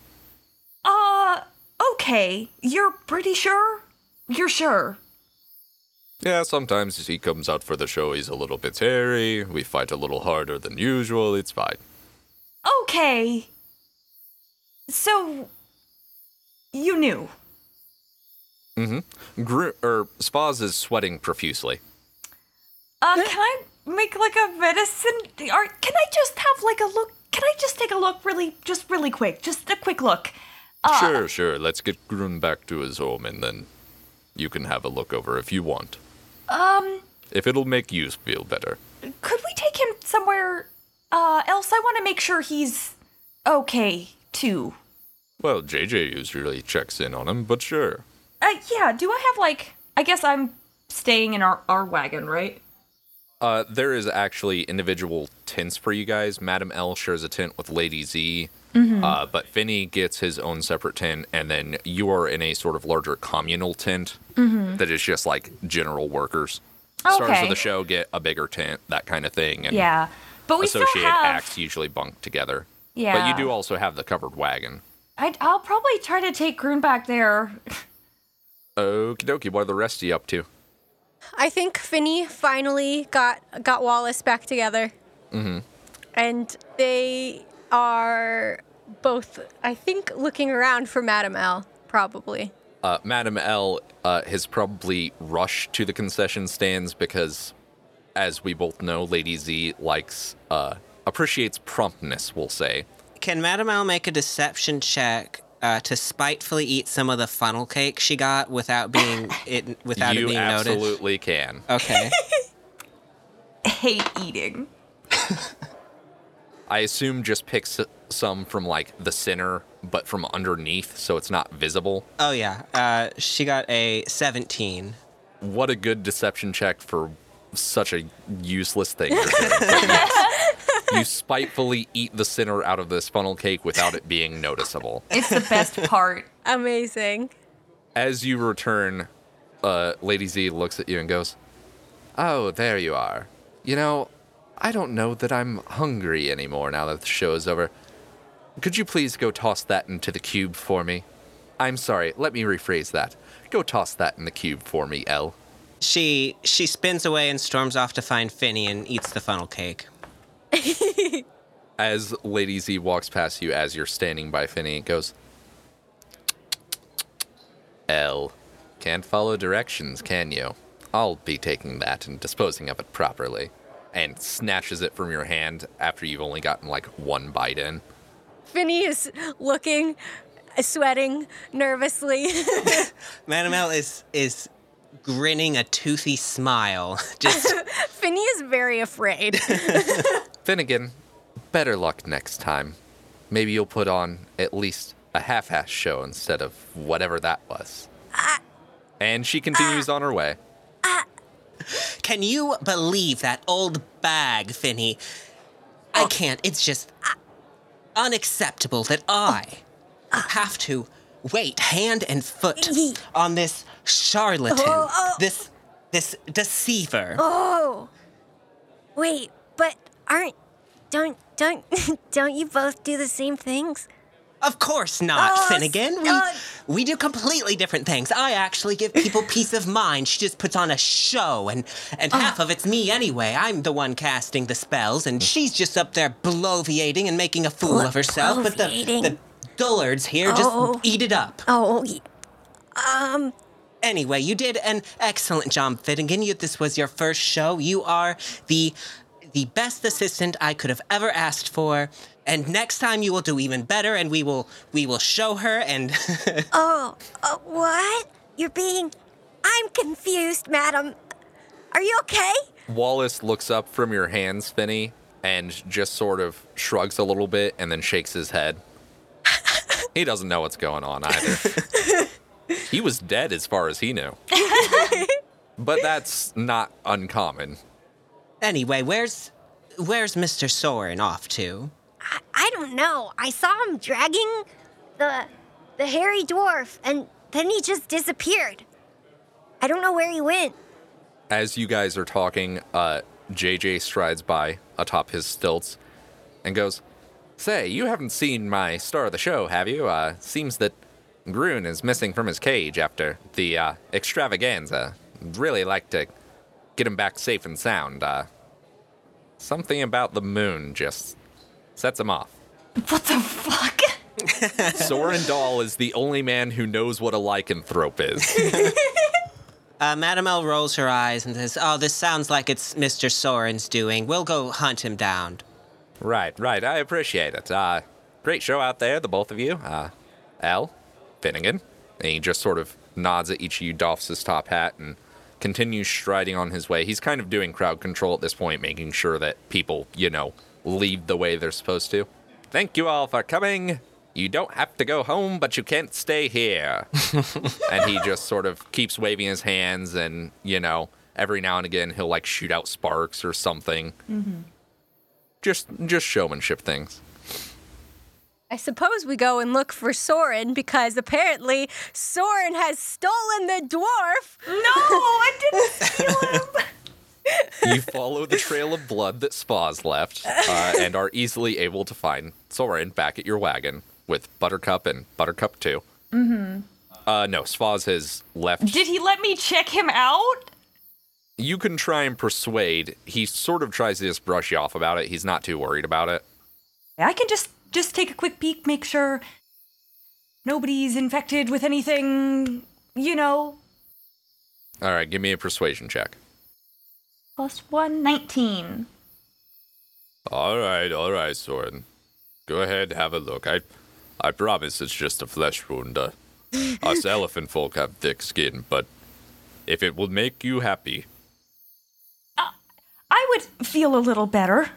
Okay. You're pretty sure? You're sure? Yeah, sometimes he comes out for the show, he's a little bit hairy, we fight a little harder than usual, it's fine. Okay. So, you knew. Mm-hmm. Gr- er, Spaz is sweating profusely. Uh, can I make like a medicine? Or can I just have like a look? Can I just take a look really, just really quick? Just a quick look. Uh, sure, sure, let's get Grun back to his home and then you can have a look over if you want. Um, If it'll make you feel better. could we take him somewhere uh, else? I want to make sure he's okay too. Well, JJ usually checks in on him, but sure. Uh, yeah. Do I have like? I guess I'm staying in our our wagon, right? Uh, there is actually individual tents for you guys. Madam L shares a tent with Lady Z, uh, but Finny gets his own separate tent, and then you are in a sort of larger communal tent that is just like general workers. Stars of the show get a bigger tent, that kind of thing, and Yeah, but we associated still have. acts usually bunk together. Yeah, But you do also have the covered wagon. I'd, I'll probably try to take Grun back there. [laughs] Okie dokie, what are the rest of you up to? I think Finny finally got got Wallace back together. Mm-hmm. And they are both, I think, looking around for Madame L. Probably. Uh, Madam L uh, has probably rushed to the concession stands because, as we both know, Lady Z likes, uh, appreciates promptness, we'll say. Can Madame L make a deception check uh, to spitefully eat some of the funnel cake she got without being [laughs] it without you it being noticed? You absolutely can. Okay. [laughs] Hate eating. [laughs] I assume just picks some from like the center, but from underneath, so it's not visible. oh yeah. Uh, she got a 17. What a good deception check for such a useless thing. you're doing. Yes, [laughs] you spitefully eat the center out of this funnel cake without it being noticeable. It's the best part. [laughs] Amazing. As you return, uh, Lady Z looks at you and goes, Oh, there you are. You know, I don't know that I'm hungry anymore now that the show is over. Could you please go toss that into the cube for me? I'm sorry, let me rephrase that. Go toss that in the cube for me, L. She she spins away and storms off to find Finny and eats the funnel cake. [laughs] As Lady Z walks past you as you're standing by Finny, it goes, L. Can't follow directions, can you? I'll be taking that and disposing of it properly. And snatches it from your hand after you've only gotten like one bite in. Finny is looking, sweating nervously. [laughs] Madame L is is grinning a toothy smile. [laughs] Just [laughs] Finny is very afraid. Finnegan, better luck next time. Maybe you'll put on at least a half ass show instead of whatever that was. and she continues ah. on her way. Can you believe that old bag, Finny? I oh. can't. It's just unacceptable that oh. I have to wait hand and foot on this charlatan, Oh, oh. this this deceiver. Oh. Wait, but aren't don't don't [laughs] don't you both do the same things? Of course not, Oh, Finnegan. We uh, we do completely different things. I actually give people [laughs] peace of mind. She just puts on a show, and and Uh. half of it's me anyway. I'm the one casting the spells, and she's just up there bloviating and making a fool of herself. But the the dullards here just Oh. eat it up. Oh, um, Anyway, you did an excellent job, Finnegan. You, this was your first show. You are the the best assistant I could have ever asked for. And next time you will do even better, and we will we will show her. And [laughs] oh, uh, what? You're being. I'm confused, madam. Are you okay? Wallace looks up from your hands, Finny, and just sort of shrugs a little bit and then shakes his head. he doesn't know what's going on either. [laughs] he was dead as far as he knew. [laughs] but that's not uncommon. anyway, where's where's Mr. Sorrin off to? I, don't know. I saw him dragging the the hairy dwarf, and then he just disappeared. I don't know where he went. As you guys are talking, uh, JJ strides by atop his stilts and goes, Say, you haven't seen my star of the show, have you? Uh, seems that Grun is missing from his cage after the uh, extravaganza. Really like to get him back safe and sound. Uh, something about the moon just sets him off. What the fuck? [laughs] Sorrin Dahl is the only man who knows what a lycanthrope is. [laughs] Uh, Madame L rolls her eyes and says, "Oh, this sounds like it's Mr. Sorrin's doing. We'll go hunt him down." Right, right. I appreciate it. Uh, great show out there, the both of you. Uh, Al, Finnegan. And he just sort of nods at each of you, doffs his top hat, and continues striding on his way. He's kind of doing crowd control at this point, making sure that people, you know, leave the way they're supposed to. Thank you all for coming. You don't have to go home, but you can't stay here. [laughs] and he just sort of keeps waving his hands, and, you know, every now and again he'll like shoot out sparks or something mm-hmm. just just showmanship things. I suppose we go and look for Sorrin because apparently Sorrin has stolen the dwarf. No, I didn't steal him. [laughs] [laughs] You follow the trail of blood that Spaz left, uh, and are easily able to find Sorrin back at your wagon with Buttercup and Buttercup 2 Mm-hmm. Uh, no, Spaz has left. Did he let me check him out? You can try and persuade. He sort of tries to just brush you off about it. He's not too worried about it. I can just just take a quick peek, make sure nobody's infected with anything, you know. All right, give me a persuasion check. Plus one, 19. All right, all right, Sorrin. Go ahead, have a look. I, I promise it's just a flesh wound. Uh, [laughs] us elephant folk have thick skin, but if it will make you happy, I would feel a little better.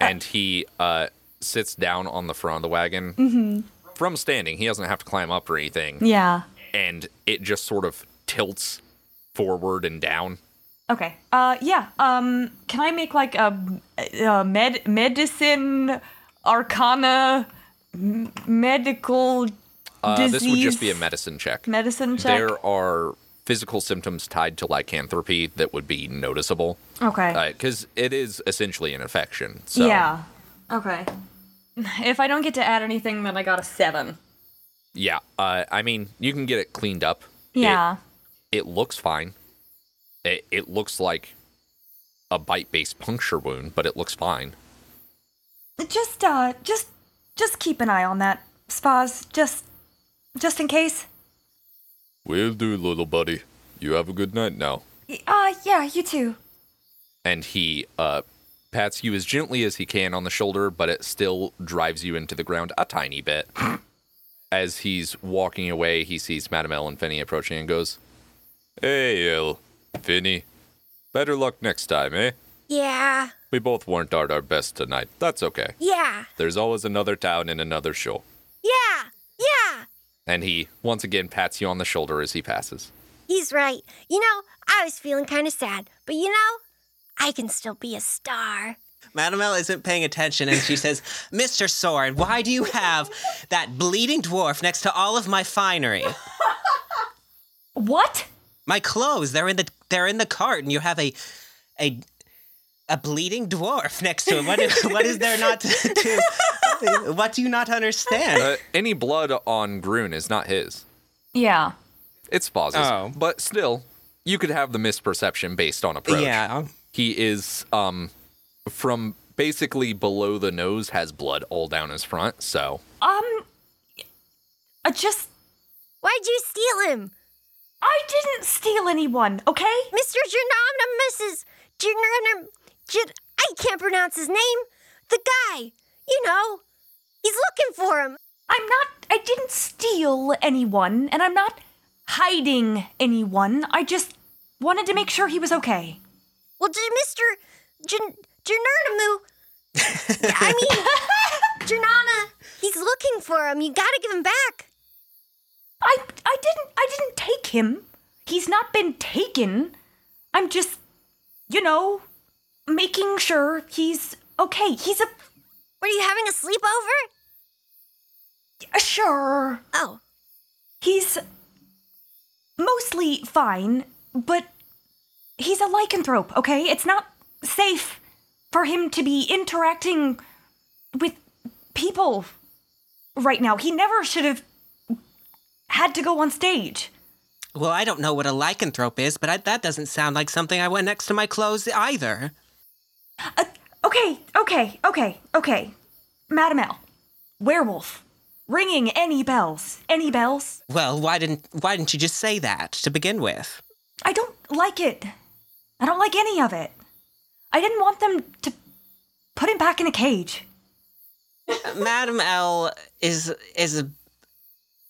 and he uh, sits down on the front of the wagon from standing. He doesn't have to climb up or anything, Yeah. and it just sort of tilts forward and down. Okay. Uh, yeah. Um, can I make like a, a med medicine arcana m- medical Uh, disease this would just be a medicine check. medicine check? There are physical symptoms tied to lycanthropy that would be noticeable okay. because it is essentially an infection. So Yeah. Okay. If I don't get to add anything, then I got a seven. Yeah, uh, I mean, you can get it cleaned up. It- Yeah. It, looks fine. It, it looks like a bite-based puncture wound, but it looks fine. Just uh, just just keep an eye on that, Spaz. Just just in case. Will do, little buddy. You have a good night now. Y- Uh, yeah. You too. And he uh, pats you as gently as he can on the shoulder, but it still drives you into the ground a tiny bit. [laughs] as he's walking away, he sees Madame L and Finny approaching and goes, Hey, L, Finny. Better luck next time, eh? Yeah, We both weren't at our best tonight. That's okay. yeah, There's always another town and another show. yeah, yeah. And he once again pats you on the shoulder as he passes. He's right. You know, I was feeling kind of sad, but you know, I can still be a star. Madam L isn't paying attention and she says, [laughs] Mr. Sword, why do you have that bleeding dwarf next to all of my finery? [laughs] What? My clothes, they're in the they're in the cart and you have a a a bleeding dwarf next to him. What is, what is there not to, [laughs] to what do you not understand? Uh, any blood on Grun is not his. Yeah. It's Foz's. Oh. But still, you could have the misperception based on approach. yeah. He is um from basically below the nose has blood all down his front, so Um. I just. Why'd you steal him? I didn't steal anyone, okay? Mr. Janana, Jan- I can't pronounce his name. The guy, you know, he's looking for him. I'm not. I didn't steal anyone, and I'm not hiding anyone. I just wanted to make sure he was okay. Well, J- Mr. Janurnamu, I mean, [laughs] Janana, he's looking for him. You gotta give him back. I I didn't I didn't take him. He's not been taken. I'm just, you know, making sure he's okay. He's a Were you having a sleepover? Uh, sure. Oh, He's mostly fine, but he's a lycanthrope, okay? It's not safe for him to be interacting with people right now. He never should have had to go on stage. Well, I don't know what a lycanthrope is, but I, that doesn't sound like something I want next to my clothes either. Uh, okay, okay, okay, okay. Madam L, werewolf, ringing any bells? Any bells? Well, why didn't why didn't you just say that to begin with? I don't like it. I don't like any of it. I didn't want them to put him back in a cage. Madam L is is a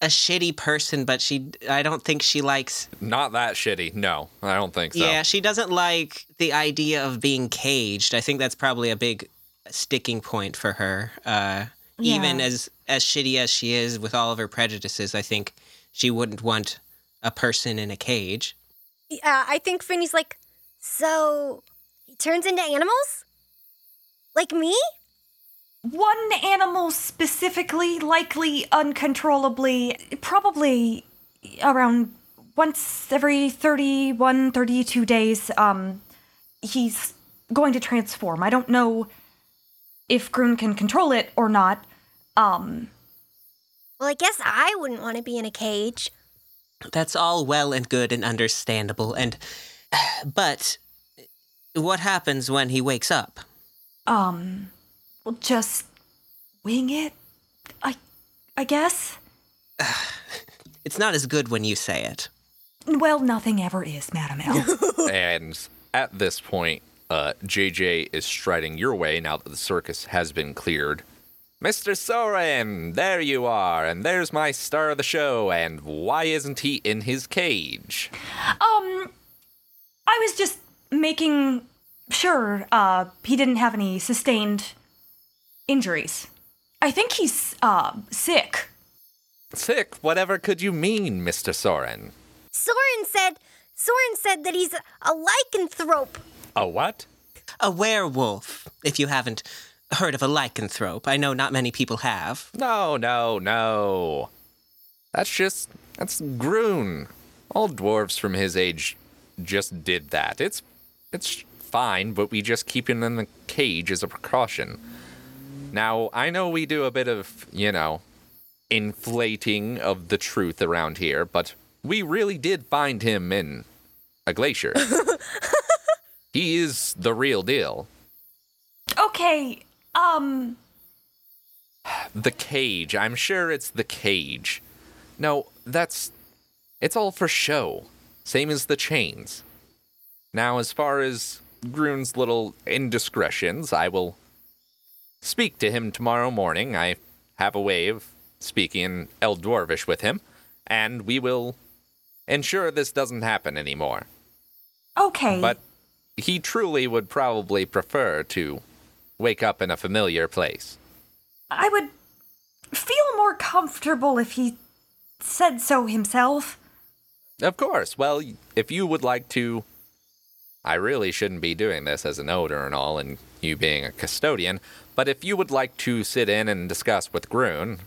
a shitty person, but she I don't think she likes not that shitty. No, I don't think so. Yeah, she doesn't like the idea of being caged. I think that's probably a big sticking point for her. Uh, Even as as shitty as she is with all of her prejudices, I think she wouldn't want a person in a cage. uh, I think Finny's like, so he turns into animals? Like me? One animal specifically, likely uncontrollably, probably around once every 31, 32 days, um, he's going to transform. I don't know if Grun can control it or not. Um, Well, I guess I wouldn't want to be in a cage. That's all well and good and understandable and [sighs] but what happens when he wakes up? um, we'll just wing it. I, I guess. [sighs] It's not as good when you say it. Well, nothing ever is, Madam L. [laughs] [laughs] and at this point, uh, JJ is striding your way now that the circus has been cleared. Mr. Sorrin, there you are, and there's my star of the show, and why isn't he in his cage? Um, I was just making sure uh he didn't have any sustained injuries. I think he's uh sick. Sick, whatever could you mean, Mr. Sorrin? Sorrin said, Sorrin said that he's a lycanthrope. A what? A werewolf, if you haven't heard of a lycanthrope. I know not many people have. No, no, no. That's just that's Groon. All dwarves from his age just did that. It's it's fine, but we just keep him in the cage as a precaution. Now, I know we do a bit of, you know, inflating of the truth around here, but we really did find him in a glacier. [laughs] he is the real deal. Okay, um, The cage. I'm sure it's the cage. No, that's. It's all for show. Same as the chains. Now, as far as Groon's little indiscretions, I will speak to him tomorrow morning. I have a way of speaking in Eldwarvish with him, and we will ensure this doesn't happen anymore. okay. But he truly would probably prefer to wake up in a familiar place. I would feel more comfortable if he said so himself. Of course. Well, if you would like to, I really shouldn't be doing this as an owner and all, and you being a custodian, but if you would like to sit in and discuss with Groon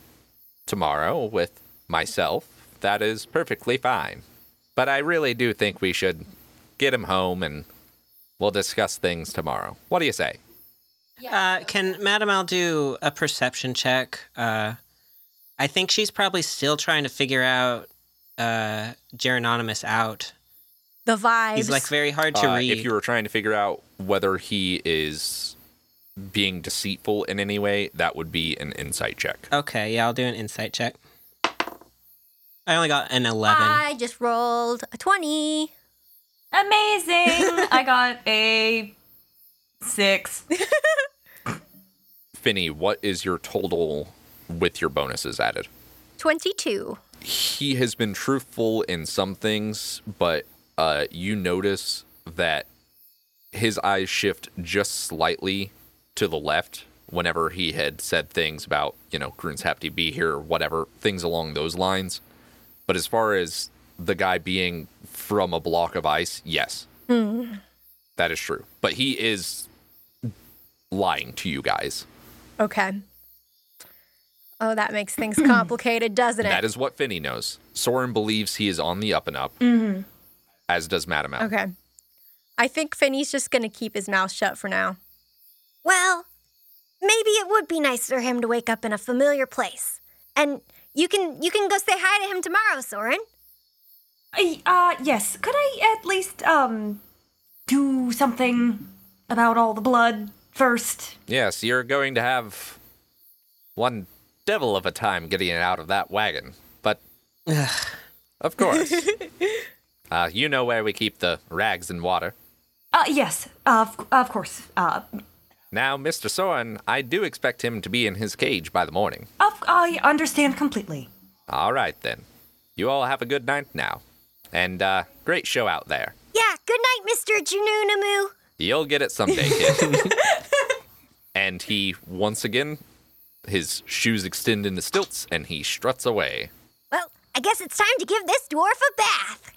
tomorrow with myself, that is perfectly fine. But I really do think we should get him home and we'll discuss things tomorrow. What do you say? Uh, can Madame L do a perception check? Uh, I think she's probably still trying to figure out uh, Gerononimus out. The vibes. He's like very hard to Uh, read. if you were trying to figure out whether he is being deceitful in any way, that would be an insight check. Okay, yeah, I'll do an insight check. I only got an 11. I just rolled a 20. Amazing. [laughs] I got a six. [laughs] Finny, what is your total with your bonuses added? 22. He has been truthful in some things, but uh, you notice that his eyes shift just slightly to the left whenever he had said things about, you know, Groon's have to be here or whatever, things along those lines. But as far as the guy being from a block of ice, yes. That is true. But he is lying to you guys. Okay. Oh, that makes things complicated, doesn't it? That is what Finny knows. Sorrin believes he is on the up and up, as does Madame L. okay. I think Finny's just going to keep his mouth shut for now. Well, maybe it would be nice for him to wake up in a familiar place. And you can you can go say hi to him tomorrow, Sorrin. I, uh, yes. Could I at least, um, do something about all the blood first? Yes, you're going to have one devil of a time getting it out of that wagon. But, of course. [laughs] uh, you know where we keep the rags and water. Uh, yes. Uh, of, of course. Uh, Now, Mr. Sorrin, I do expect him to be in his cage by the morning. of, I understand completely. All right, then. You all have a good night now. And, uh, great show out there. Yeah, good night, Mr. Jununamu. You'll get it someday, kid. [laughs] [laughs] and he, once again, his shoes extend into stilts and he struts away. Well, I guess it's time to give this dwarf a bath.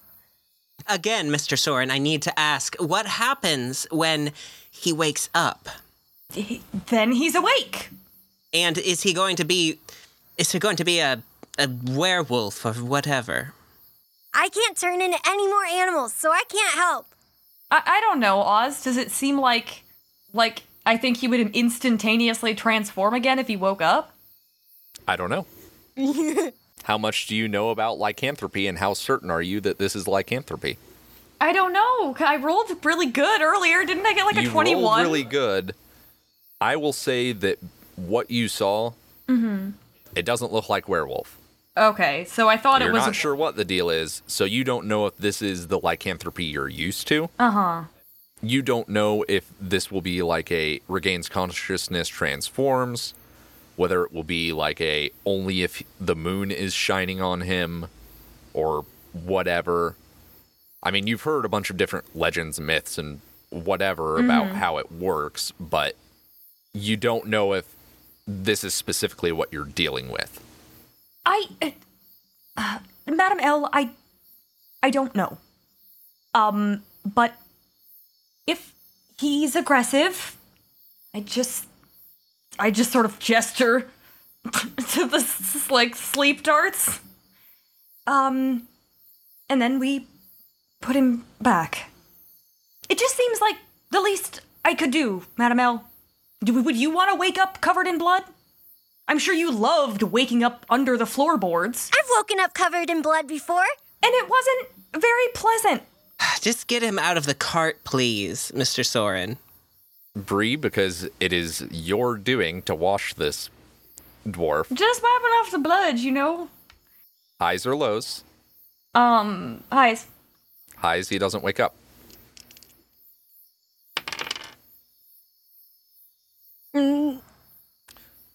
Again, Mr. Sorrin, I need to ask what happens when he wakes up? He- then he's awake. And is he going to be. Is he going to be a, a werewolf or whatever? I can't turn into any more animals, so I can't help. I, I don't know, Oz. Does it seem like, like, I think he would instantaneously transform again if he woke up? I don't know. [laughs] how much do you know about lycanthropy and how certain are you that this is lycanthropy? I don't know. I rolled really good earlier. Didn't I get like a 21? really good. I will say that what you saw, it doesn't look like werewolf. Okay, so I thought You're it was. not sure what the deal is, so you don't know if this is the lycanthropy you're used to. Uh huh. You don't know if this will be like a regains consciousness transforms, whether it will be like a only if the moon is shining on him or whatever. I mean, you've heard a bunch of different legends, myths, and whatever about how it works, but you don't know if this is specifically what you're dealing with. I, uh, uh, Madam L, I, I don't know. Um, but if he's aggressive, I just, I just sort of gesture [laughs] to the like sleep darts. Um, and then we put him back. It just seems like the least I could do, Madam L. Do, would you want to wake up covered in blood? I'm sure you loved waking up under the floorboards, I've woken up covered in blood before. and it wasn't very pleasant. [sighs] Just get him out of the cart, please, Mr. Sorrin. Bree, because it is your doing to wash this dwarf. Just wiping off the blood, you know. Highs or lows? Um, highs. Highs, he doesn't wake up.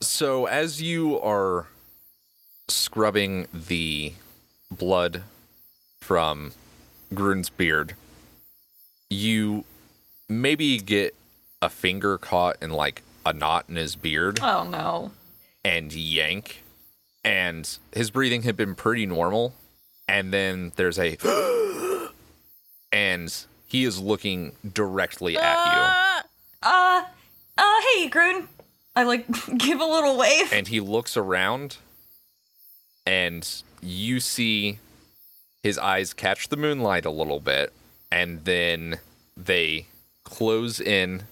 So, as you are scrubbing the blood from Grun's beard, you maybe get a finger caught in like a knot in his beard Oh no. and yank. And his breathing had been pretty normal and then there's a [gasps] and he is looking directly at you. Uh, uh, uh hey, Groon. I like [laughs] give a little wave. and he looks around and you see his eyes catch the moonlight a little bit and then they close in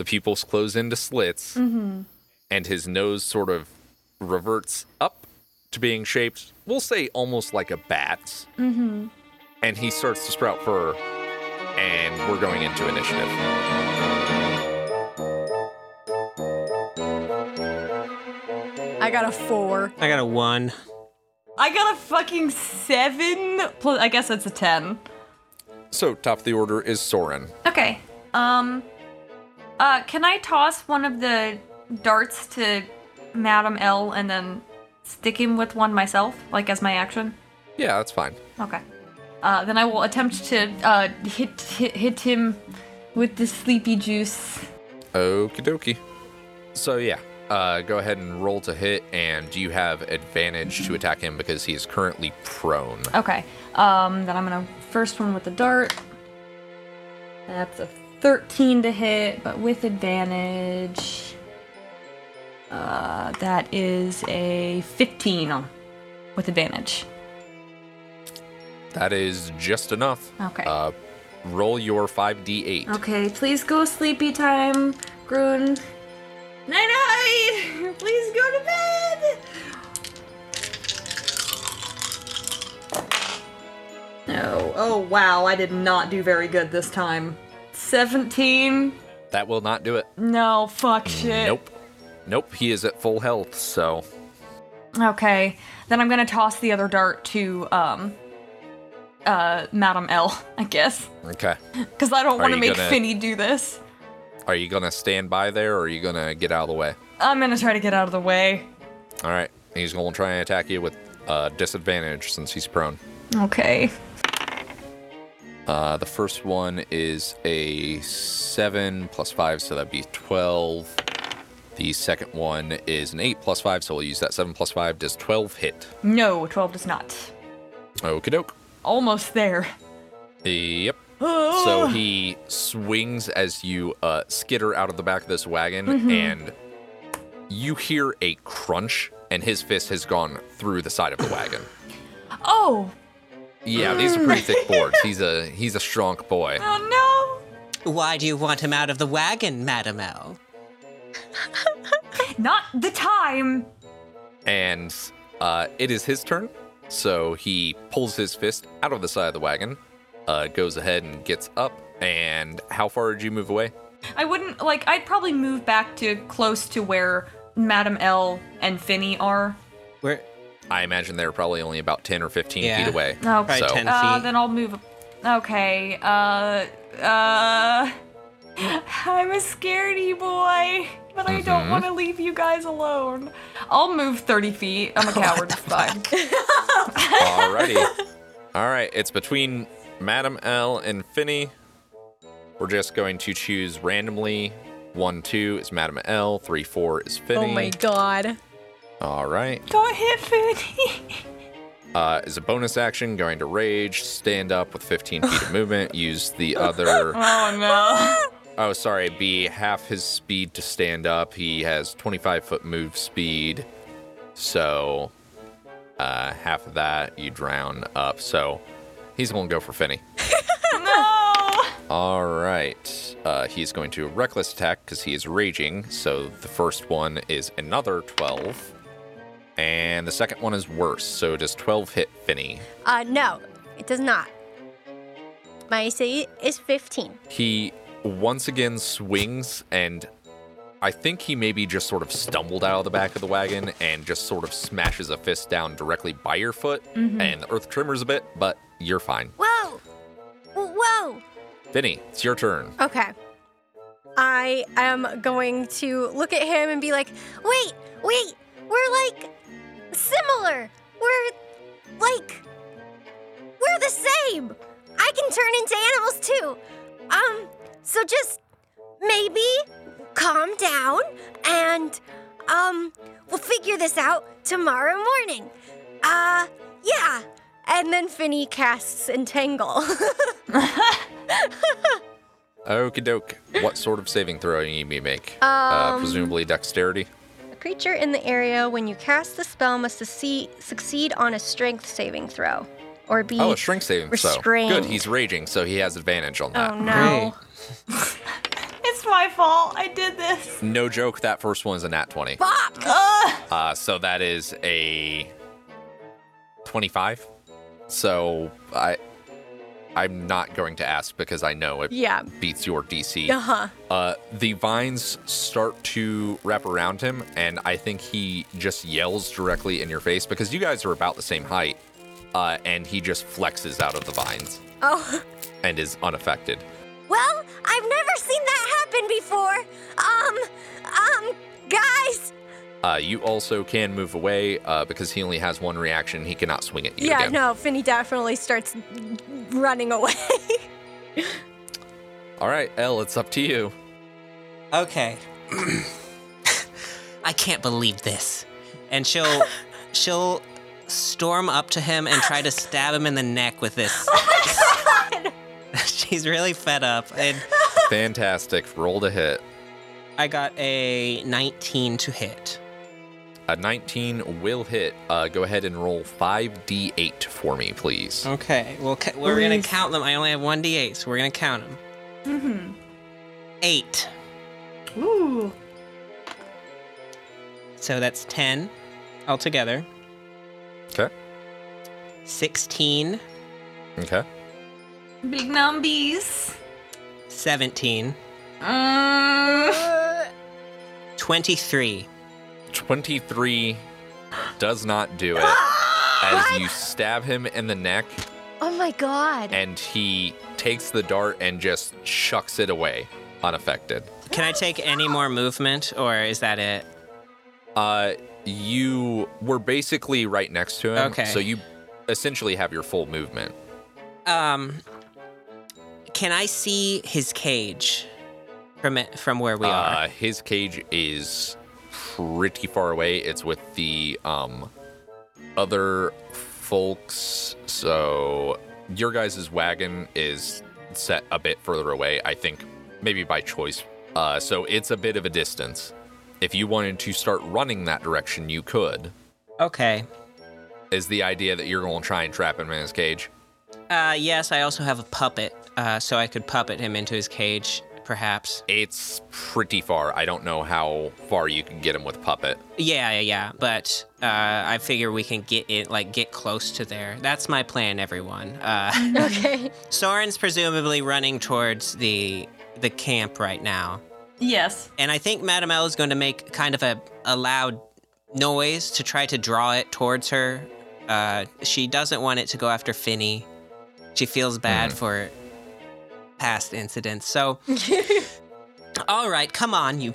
the pupils close into slits and his nose sort of reverts up to being shaped we'll say almost like a bat's mm-hmm. and he starts to sprout fur and we're going into initiative I got a four. I got a one. I got a fucking seven. Plus, I guess it's a ten. so top of the order is Sorrin Okay. Um. Uh, can I toss one of the darts to Madam L and then stick him with one myself, like as my action? yeah that's fine Okay. Uh, then I will attempt to uh hit hit, hit him with the sleepy juice. Okie dokie. So yeah, uh, go ahead and roll to hit, and you have advantage to attack him because he is currently prone. Okay. Um. Then I'm gonna first one with the dart. That's a 13 to hit, but with advantage. Uh, that is a 15 with advantage. That is just enough. Okay. Uh, roll your 5d8. Okay, please go sleepy time, Grun. Night night! [laughs] Please go to bed! No. Oh, wow, I did not do very good this time. 17? That will not do it. No, fuck shit. Nope. Nope, he is at full health, so Okay, then I'm gonna toss the other dart to, um, uh, Madam L, I guess. okay. Because I don't want to make gonna- Finny do this. Are you gonna stand by there, or are you gonna get out of the way? I'm gonna try to get out of the way. All right. He's gonna try and attack you with uh, disadvantage since he's prone. Okay. Uh, the first one is a 7 plus 5, so that'd be 12. The second one is an 8 plus 5, so we'll use that 7 plus 5. Does 12 hit? No, 12 does not. Okie doke. Almost there. Yep. So he swings as you uh, skitter out of the back of this wagon, and you hear a crunch, and his fist has gone through the side of the wagon. [gasps] Oh! Yeah, these are pretty thick boards. [laughs] He's a he's a strong boy. Oh no! Why do you want him out of the wagon, Madam L? [laughs] Not the time! and uh, it is his turn. So he pulls his fist out of the side of the wagon, uh, goes ahead and gets up. And how far did you move away? I wouldn't, like, I'd probably move back to close to where Madam L and Finny are. Where? I imagine they're probably only about 10 or 15 Yeah. feet away. Okay. So- 10 Uh, then I'll move. Okay, uh, uh. [laughs] I'm a scaredy boy, but I don't Mm-hmm. want to leave you guys alone. I'll move 30 feet. I'm a coward, it's fine. Alrighty. All right, it's between Madam L and Finny. We're just going to choose randomly. One, two is Madam L. Three, four is Finny. Oh my god. All right. Don't hit Finny. Uh, as a bonus action, going to rage, stand up with 15 feet of [laughs] movement, use the other. [laughs] Oh no. [laughs] Oh, sorry, be half his speed to stand up. He has 25 foot move speed. So, uh, half of that, you drown up. So, he's going to go for Finny. no. All right. Uh, he's going to reckless attack because he is raging. So, the first one is another 12. And the second one is worse. So, does 12 hit Finny? Uh, no, it does not. My AC is 15. He once again swings, and I think he maybe just sort of stumbled out of the back of the wagon and just sort of smashes a fist down directly by your foot, and the earth tremors a bit, but you're fine. Whoa! Whoa! Finny, it's your turn. Okay. I am going to look at him and be like, wait, wait, we're like similar. We're like, we're the same. I can turn into animals too. Um, so just maybe calm down and, um, we'll figure this out tomorrow morning. Uh, yeah, and then Finny casts Entangle. [laughs] Okie doke. What sort of saving throw do you need me to make? uh, presumably dexterity. A creature in the area when you cast the spell must succeed, succeed on a strength saving throw or be. Oh, a strength saving throw. restrained. Good. He's raging, so he has advantage on that. Oh no. [laughs] It's my fault. I did this. No joke. That first one is a nat twenty. Fuck! Uh, so that is a twenty-five. So I, I'm not going to ask because I know it Yeah. beats your DC. Uh huh. Uh, the vines start to wrap around him, and I think he just yells directly in your face because you guys are about the same height. Uh, and he just flexes out of the vines Oh. and is unaffected. Well, I've never seen that happen before. Um, um, guys. Uh, you also can move away uh, because he only has one reaction. He cannot swing at you Yeah, again. no, Finny definitely starts running away. [laughs] All right, Elle, it's up to you. Okay. [clears throat] I can't believe this. And she'll [laughs] she'll storm up to him and try to stab him in the neck with this. [laughs] She's really fed up. And Fantastic. Roll to hit. I got a 19 to hit. A 19 will hit. Uh, go ahead and roll 5d8 for me, please. Okay, well, ca- we're gonna count them. I only have one d8, so we're gonna count them. Mm-hmm. Eight. Ooh. So that's 10 altogether. Okay. 16, Okay. Big numbies. 17, Mm. 23. 23 does not do it as you stab him in the neck oh my god. and he takes the dart and just chucks it away unaffected. Can I take any more movement, or is that it? Uh, you were basically right next to him, Okay. so you essentially have your full movement. Um, can I see his cage from it, from where we Uh, are? his cage is pretty far away. It's with the um other folks. So your guys' wagon is set a bit further away. I think maybe by choice. Uh, so it's a bit of a distance. If you wanted to start running that direction, you could. Okay. Is the idea that you're going to try and trap him in his cage? Uh, yes, I also have a puppet, uh, so I could puppet him into his cage, perhaps. It's pretty far. I don't know how far you can get him with puppet. Yeah, yeah, yeah. But uh, I figure we can get it, like, get close to there. That's my plan, everyone. Uh, [laughs] Okay. Sorrin's presumably running towards the the camp right now, Yes. and I think Madame L is going to make kind of a, a loud noise to try to draw it towards her. Uh, she doesn't want it to go after Finny. She feels bad for past incidents. So, [laughs] all right, come on, you.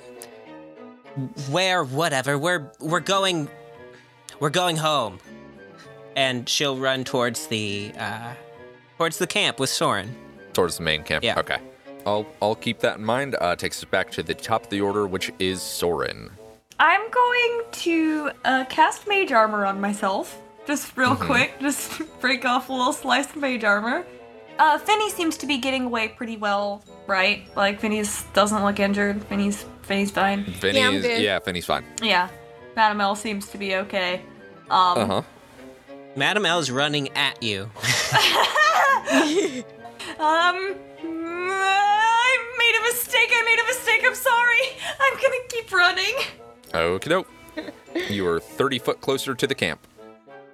Where, whatever. We're we're going. We're going home. And she'll run towards the uh, towards the camp with Sorrin. Towards the main camp. Yeah. Okay. I'll I'll keep that in mind. Uh, takes us back to the top of the order, which is Sorrin. I'm going to uh, cast mage armor on myself. Just real quick, just [laughs] break off a little slice of mage armor. Uh, Finny seems to be getting away pretty well, right? Like Finny's doesn't look injured. Finny's Finny's fine. Finny Yeah, I'm is good. yeah, Finny's fine. Yeah, Madame L seems to be okay. Um, Uh huh. Madame L is running at you. [laughs] um, I made a mistake. I made a mistake. I'm sorry. I'm gonna keep running. Okie doke. you are 30 foot closer to the camp.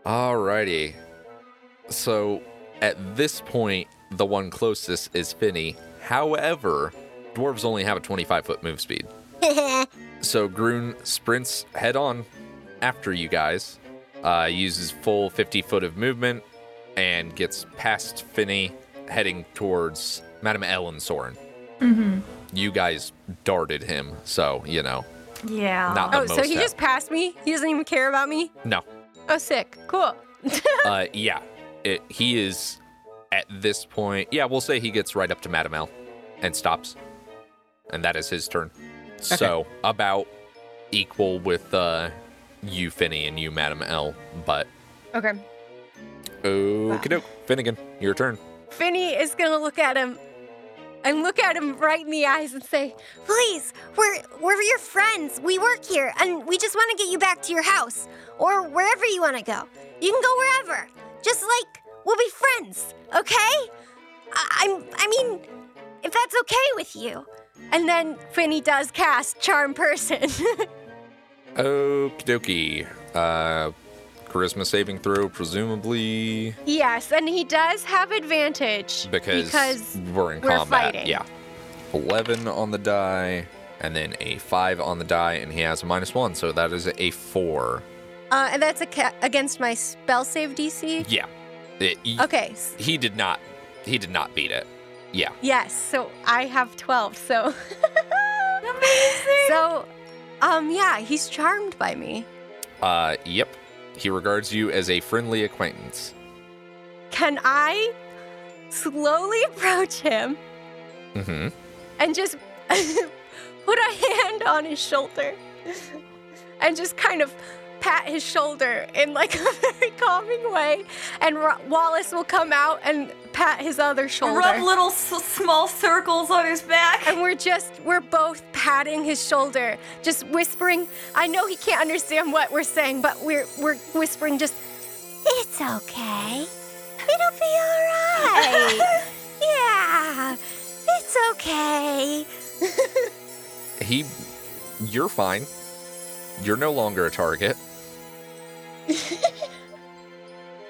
Alrighty. So at this point, the one closest is Finny. However, dwarves only have a 25 foot move speed. [laughs] so Groon sprints head on after you guys, uh, uses full 50 foot of movement, and gets past Finny, heading towards Madame Ellen Sorrin. Mm-hmm. You guys darted him, so, you know, Yeah. not the Oh, most so he hap- just passed me? He doesn't even care about me? No. Oh, sick. Cool. [laughs] Uh, yeah. It, he is at this point. Yeah, we'll say he gets right up to Madame L and stops. And that is his turn. So, about equal with uh, you, Finny, and you, Madame L. But Okay. Okie doke. Finnegan, your turn. Finny is gonna look at him and look at him right in the eyes and say, Please, we're we're your friends. We work here, and we just want to get you back to your house or wherever you want to go. You can go wherever. Just like we'll be friends, okay? I, I'm. I mean, if that's okay with you. and then Finny does cast Charm Person. [laughs] Okie dokie. Uh, charisma saving throw, presumably yes, and he does have advantage because, because we're in we're combat. fighting. Yeah. 11 on the die, and then a 5 on the die, and he has a minus 1, so that is a 4. Uh, and that's a ca- against my spell save DC. Yeah. It- he- Okay. He did not. He did not beat it. Yeah. Yes. So I have twelve. So [laughs] amazing. So, um, yeah, he's charmed by me. Uh, yep. He regards you as a friendly acquaintance. Can I slowly [laughs] approach him Mm-hmm. and just [laughs] put a hand on his shoulder and just kind of pat his shoulder in like [laughs] a very calming way and Ro- Wallace will come out and pat his other shoulder Rub little s- small circles on his back. and we're just we're both patting his shoulder just whispering I know he can't understand what we're saying but we're we're whispering just It's okay. It'll be all right. [laughs] yeah, it's okay. [laughs] He. You're fine. You're no longer a target. [laughs]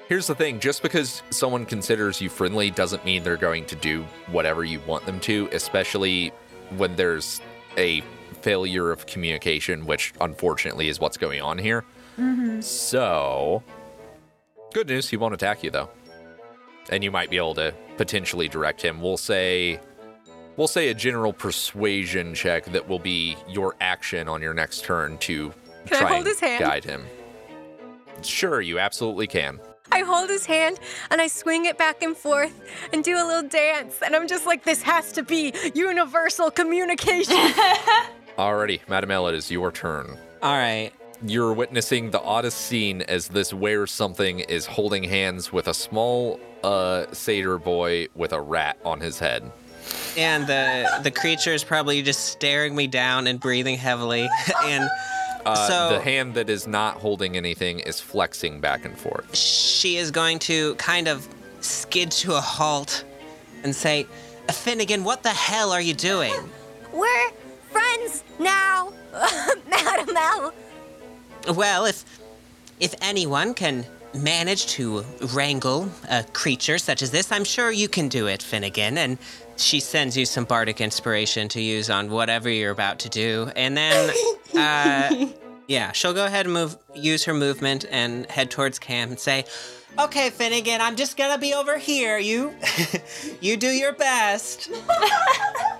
Here's the thing just because someone considers you friendly doesn't mean they're going to do whatever you want them to, especially when there's a failure of communication, which unfortunately is what's going on here. So, good news, he won't attack you though. And you might be able to potentially direct him. We'll say we'll say a general persuasion check that will be your action on your next turn to Can try and guide him. Sure, you absolutely can. I hold his hand and I swing it back and forth and do a little dance and I'm just like this has to be universal communication [laughs] Alrighty, Madam Ella, it is your turn. All right. You're witnessing the oddest scene as this wears something is holding hands with a small uh satyr boy with a rat on his head. And the the creature is probably just staring me down and breathing heavily. [laughs] and Uh, So- the hand that is not holding anything is flexing back and forth. she is going to kind of skid to a halt and say, Finnegan, what the hell are you doing? [laughs] We're friends now, [laughs] Madam L. Well, if if anyone can manage to wrangle a creature such as this, I'm sure you can do it, Finnegan. And she sends you some bardic inspiration to use on whatever you're about to do, and then, [laughs] uh, yeah, she'll go ahead and move, use her movement and head towards Cam and say, "Okay, Finnegan, I'm just gonna be over here. You, [laughs] you do your best." [laughs]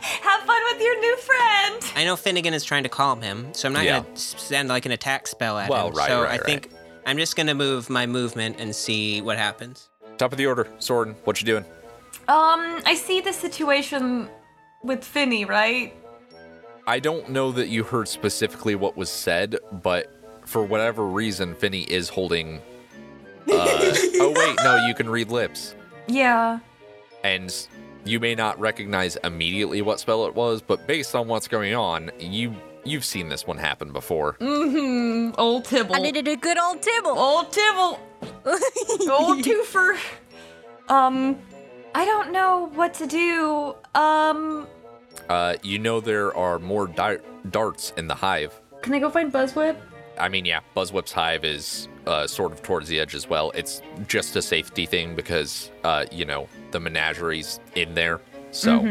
Have fun with your new friend. I know Finnegan is trying to calm him, so I'm not Yeah. gonna send like an attack spell at Well, him. right, so right, I right. think I'm just gonna move my movement and see what happens. Top of the order, Sorrin, what you doing? Um, I see the situation with Finny, right? I don't know that you heard specifically what was said, but for whatever reason, Finny is holding. Uh, [laughs] oh wait, no, you can read lips, Yeah. and you may not recognize immediately what spell it was, but based on what's going on, you you've seen this one happen before. Mm-hmm. Old Tibble. I needed a good old Tibble Old Tibble. Old twofer. Um, I don't know what to do. Um, Uh, you know there are more di- darts in the hive. can I go find Buzzwhip? I mean, yeah, Buzzwhip's hive is uh, sort of towards the edge as well. It's just a safety thing because, uh, you know, the menagerie's in there. So,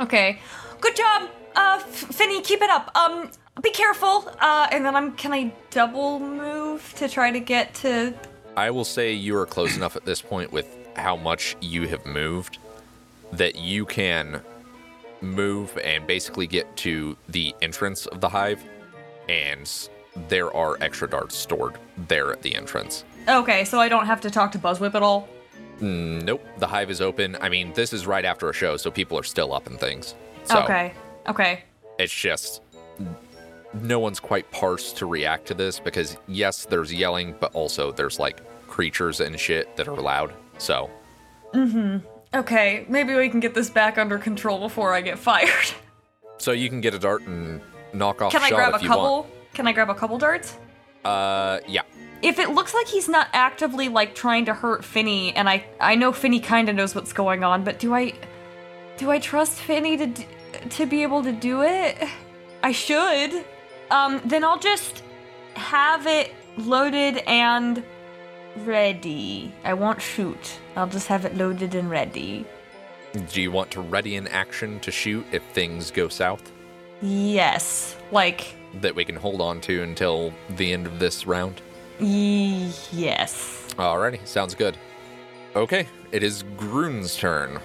Okay. Good job, uh, Finny. Keep it up. Um, be careful. Uh, and then I'm. Can I double move to try to get to? I will say you are close enough at this point with how much you have moved that you can move and basically get to the entrance of the hive, and there are extra darts stored there at the entrance. Okay, so I don't have to talk to Buzzwhip at all. Mm, Nope, the hive is open. I mean, this is right after a show, so people are still up and things. So Okay. Okay. it's just no one's quite parsed to react to this because yes, there's yelling, but also there's like creatures and shit that are loud. So Mhm. Okay, maybe we can get this back under control before I get fired. so you can get a dart and knock off Can I grab a couple? Can I grab a couple darts? Uh, yeah. If it looks like he's not actively like trying to hurt Finny, and I I know Finny kind of knows what's going on, but do I do I trust Finny to d- to be able to do it? I should. Um, then I'll just have it loaded and ready. I won't shoot. I'll just have it loaded and ready. Do you want to ready an action to shoot if things go south Yes, like that we can hold on to until the end of this round? y- yes. Alrighty, sounds good. Okay, it is Groon's turn.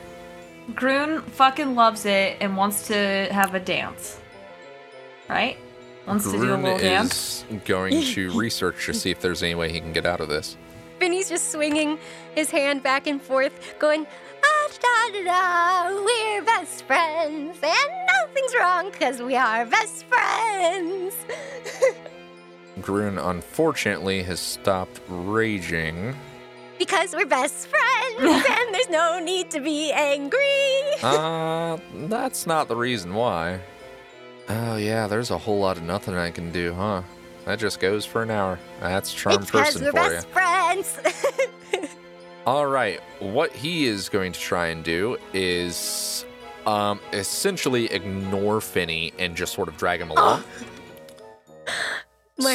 Groon fucking loves it and wants to have a dance. Right? Wants to do a Groon little dance. is going to [laughs] research to see if there's any way he can get out of this. Finny's just swinging his hand back and forth, going, ah, da, da, da, we're best friends, and nothing's wrong because we are best friends. [laughs] Groon unfortunately has stopped raging. because we're best friends, [laughs] and there's no need to be angry. Uh, that's not the reason why. Oh yeah, there's a whole lot of nothing I can do, huh? That just goes for an hour. That's charm it's person we're for you. friends. [laughs] All right, what he is going to try and do is um essentially ignore Finny and just sort of drag him along. [gasps]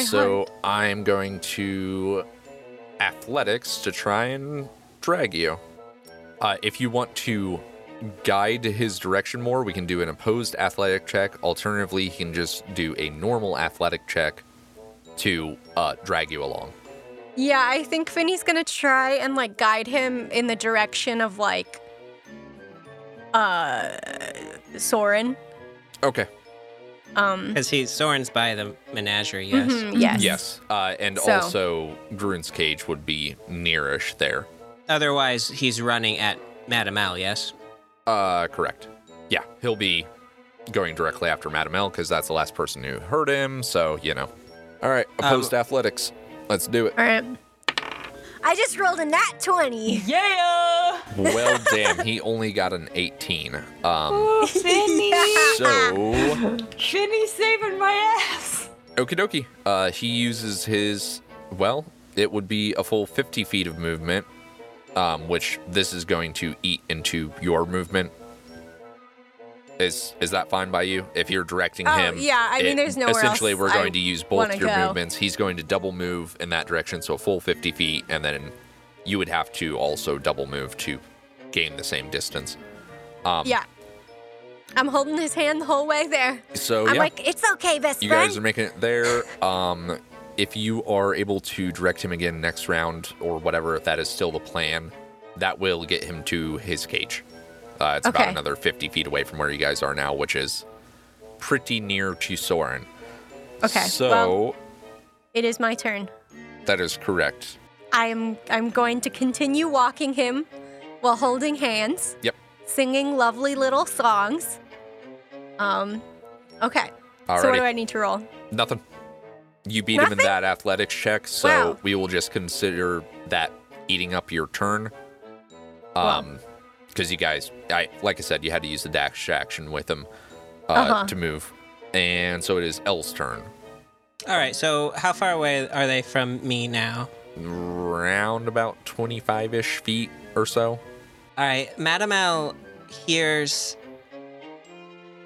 So I'm going to athletics to try and drag you. Uh, if you want to guide his direction more, we can do an opposed athletic check. Alternatively, he can just do a normal athletic check to uh, drag you along. Yeah, I think Finny's gonna try and like guide him in the direction of like uh Sorrin. Okay. Um Because he Sorrin's by the menagerie, yes. mhm, yes. Yes. Uh, and So- also, Groon's cage would be nearish there. Otherwise, he's running at Madame Al, yes? Uh, correct. Yeah, he'll be going directly after Madame L because that's the last person who hurt him. So you know. All right, opposed athletics. Let's do it. All right. I just rolled a nat 20. Yeah! Well, damn, he only got an 18. Um, Oh, Finny! [laughs] so Finny's saving my ass! okie dokie. Uh, he uses his well, it would be a full 50 feet of movement, um, which this is going to eat into your movement. Is is that fine by you? If you're directing Oh, him, yeah, I mean, there's no. Essentially, we're I going to use both your go. movements. He's going to double move in that direction, so a full 50 feet, and then you would have to also double move to gain the same distance. Um, Yeah. I'm holding his hand the whole way there. So I'm yeah, like, it's okay, best you friend. guys are making it there. Um, if you are able to direct him again next round or whatever, if that is still the plan, that will get him to his cage. Uh, it's about another 50 feet away from where you guys are now, which is pretty near to Sorrin. Okay, So well- it is my turn. that is correct. I am I'm going to continue walking him while holding hands, Yep. singing lovely little songs. Um okay. So what do I need to roll? Nothing. You beat him in that athletics check, so Wow. we will just consider that eating up your turn. Wow. Because you guys, I like I said, you had to use the dash action with him uh, Uh-huh. to move, and so it is L's turn. All right, so how far away are they from me now? Round about twenty-five ish feet or so. All right, Madame L hears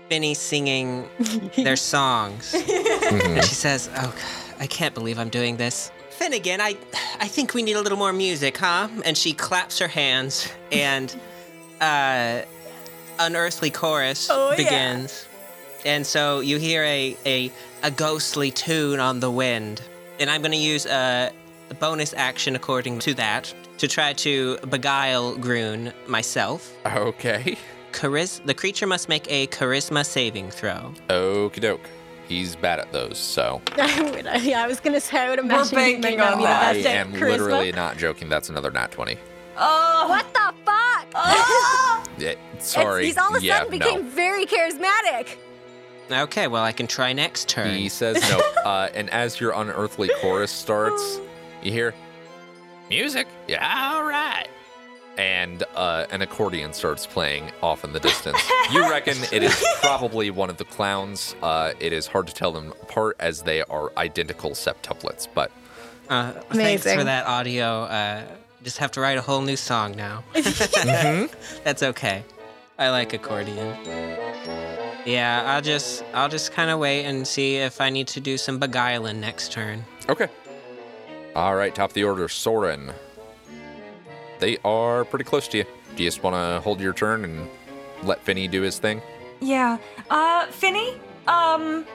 Finny singing [laughs] their songs, and she says, "Oh, God, I can't believe I'm doing this." Finnegan, I, I think we need a little more music, huh? And she claps her hands, and uh, unearthly chorus Oh, yeah. begins. And so you hear a, a a ghostly tune on the wind, and I'm going to use a, a bonus action according to that to try to beguile Groon myself. Okay. Charis- the creature must make a charisma saving throw. Okie doke. He's bad at those, so [laughs] I would yeah, I was gonna say I would imagine he might banking on be the that. I am charisma. literally not joking. That's another nat twenty. Oh! What the fuck? Oh! [laughs] Yeah, It's- sorry. he's all of a yeah, sudden became no. very charismatic. Okay, well, I can try next turn. He says no. [laughs] uh, and as your unearthly chorus starts, you hear, music? Yeah, all right. And uh, an accordion starts playing off in the distance. [laughs] you reckon it is probably one of the clowns. Uh, it is hard to tell them apart as they are identical septuplets, but Uh, thanks Amazing. for that audio. Uh, just have to write a whole new song now. [laughs] That's okay. I like accordion. Yeah, I'll just I'll just kind of wait and see if I need to do some beguiling next turn. Okay. All right, top of the order, Sorrin. They are pretty close to you. Do you just want to hold your turn and let Finny do his thing? Yeah. Uh, Finny, um,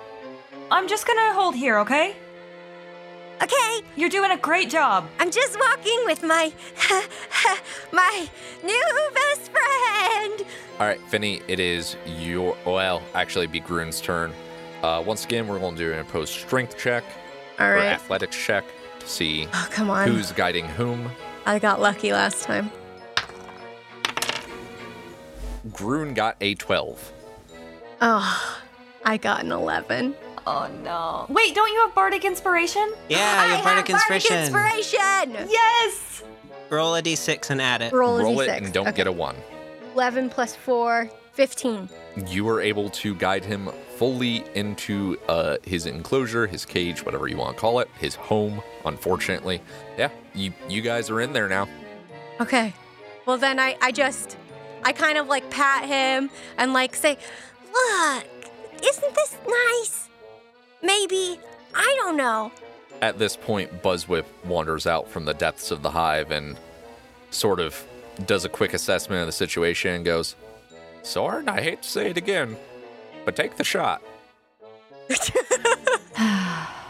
I'm just gonna hold here, okay? Okay, You're doing a great job. I'm just walking with my [laughs] my new best friend. All right, Finny, it is your, well, actually, be Grun's turn. Uh, once again, we're going to do an opposed strength check All or right. athletics check to see Oh, come on. who's guiding whom. I got lucky last time. Grun got a 12. Oh, I got an 11. Oh no. Wait, don't you have bardic inspiration? Yeah, I your have bardic bardic inspiration. inspiration. Yes. Roll a d6 and add it. Roll a Roll d6. it and don't Okay. get a 1. 11 plus 4, 15. You are able to guide him fully into uh, his enclosure, his cage, whatever you want to call it, his home, unfortunately. Yeah, you, you guys are in there now. Okay. Well, then I, I just, I kind of like pat him and like say, Look, isn't this nice? Maybe I don't know. At this point, Buzzwhip wanders out from the depths of the hive and sort of does a quick assessment of the situation and goes, Sorrin, I hate to say it again, but take the shot. [laughs]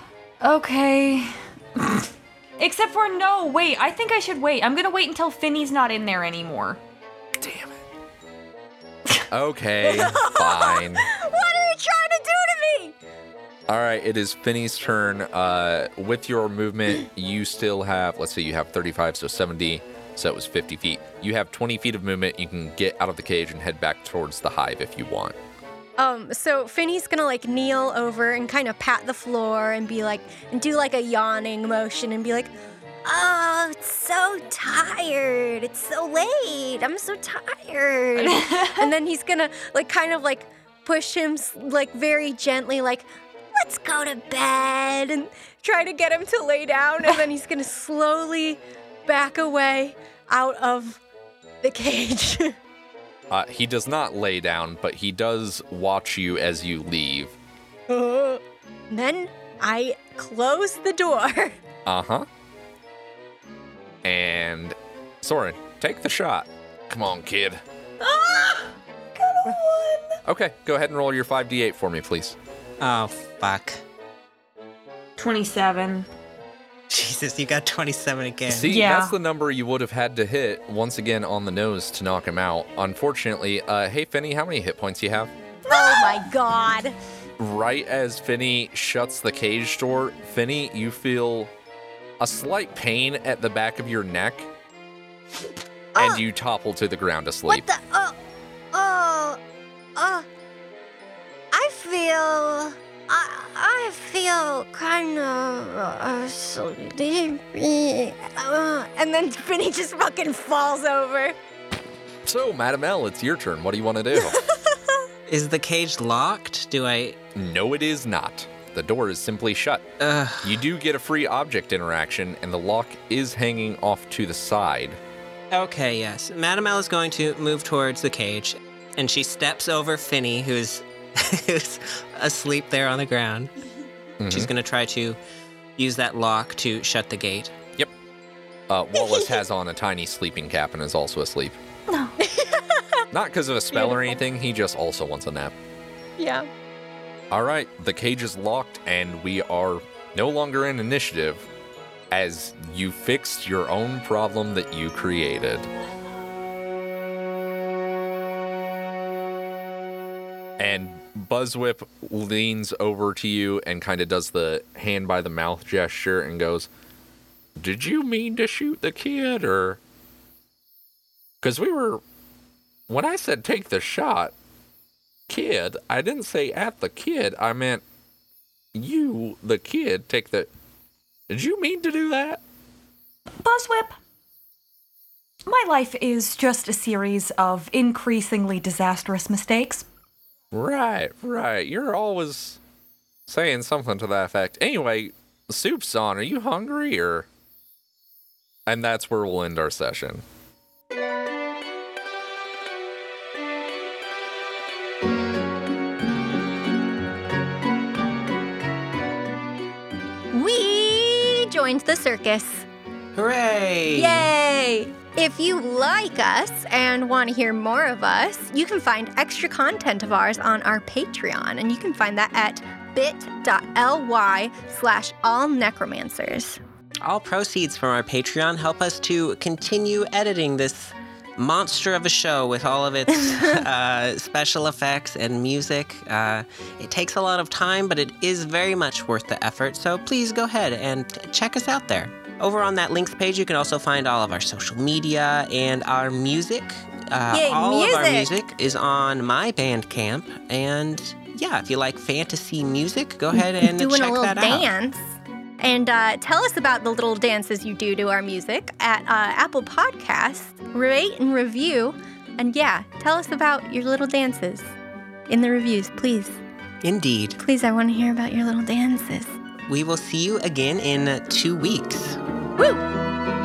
Okay. Except for no, wait. I think I should wait. I'm gonna wait until Finny's not in there anymore. Damn it. Okay, [laughs] fine. What are you trying to do to me? All right, it is Finny's turn. Uh, with your movement, you still have, let's say you have 35, so 70, so it was 50 feet. You have 20 feet of movement. You can get out of the cage and head back towards the hive if you want. um, so Finny's gonna like kneel over and kind of pat the floor and be like, and do like a yawning motion and be like, Oh, it's so tired. It's so late. I'm so tired. [laughs] and then he's gonna like kind of like push him like very gently, like, Let's go to bed. and try to get him to lay down, and then he's gonna slowly back away out of the cage. [laughs] Uh, he does not lay down, but he does watch you as you leave. then I close the door. [laughs] Uh huh. And Sorrin, take the shot. Come on, kid. Okay, go ahead and roll your 5d8 for me, please. Oh, fuck. 27. Jesus, you got 27 again. See, Yeah. that's the number you would have had to hit once again on the nose to knock him out. Unfortunately, uh, hey, Finny, how many hit points do you have? oh my god. Right as Finny shuts the cage door, Finny, you feel a slight pain at the back of your neck, and uh, you topple to the ground asleep. What the? Oh, oh, oh. I feel. I, I feel kind of uh, sleepy. Uh, and then [laughs] Finny just fucking falls over. So, Madam L, it's your turn. What do you want to do? [laughs] Is the cage locked? Do I. no, it is not. The door is simply shut. Ugh. You do get a free object interaction, and the lock is hanging off to the side. Okay, yes. Madam L is going to move towards the cage, and she steps over Finny, who's, [laughs] who's asleep there on the ground. She's going to try to use that lock to shut the gate. Yep. Uh, Wallace has on a tiny sleeping cap and is also asleep. No. [laughs] Not because of a spell or anything, he just also wants a nap. Yeah. All right, the cage is locked, and we are no longer in initiative as you fixed your own problem that you created. Buzzwhip leans over to you and kind of does the hand by the mouth gesture and goes, Did you mean to shoot the kid or. Because we were. When I said take the shot, kid. I didn't say at the kid. I meant you, the kid, take the. Did you mean to do that? Buzzwhip. My life is just a series of increasingly disastrous mistakes. Right, right. You're always saying something to that effect. Anyway, soup's on. Are you hungry or? And that's where we'll end our session. We joined the circus. Hooray! Yay! If you like us and want to hear more of us, you can find extra content of ours on our Patreon, and you can find that at bit.ly slash all necromancers. All proceeds from our Patreon help us to continue editing this monster of a show with all of its [laughs] uh, special effects and music. Uh, it takes a lot of time, but it is very much worth the effort. So please go ahead and check us out there. Over on that links page, you can also find all of our social media and our music. Uh, Yay, all of our music. music is on my Bandcamp, and yeah, if you like fantasy music, go ahead and Doing check a little that out. dance. And uh, tell us about the little dances you do to our music at uh, Apple Podcasts. Rate and review. And yeah, tell us about your little dances in the reviews, please. Indeed. Please, I want to hear about your little dances. We will see you again in two weeks. Woo!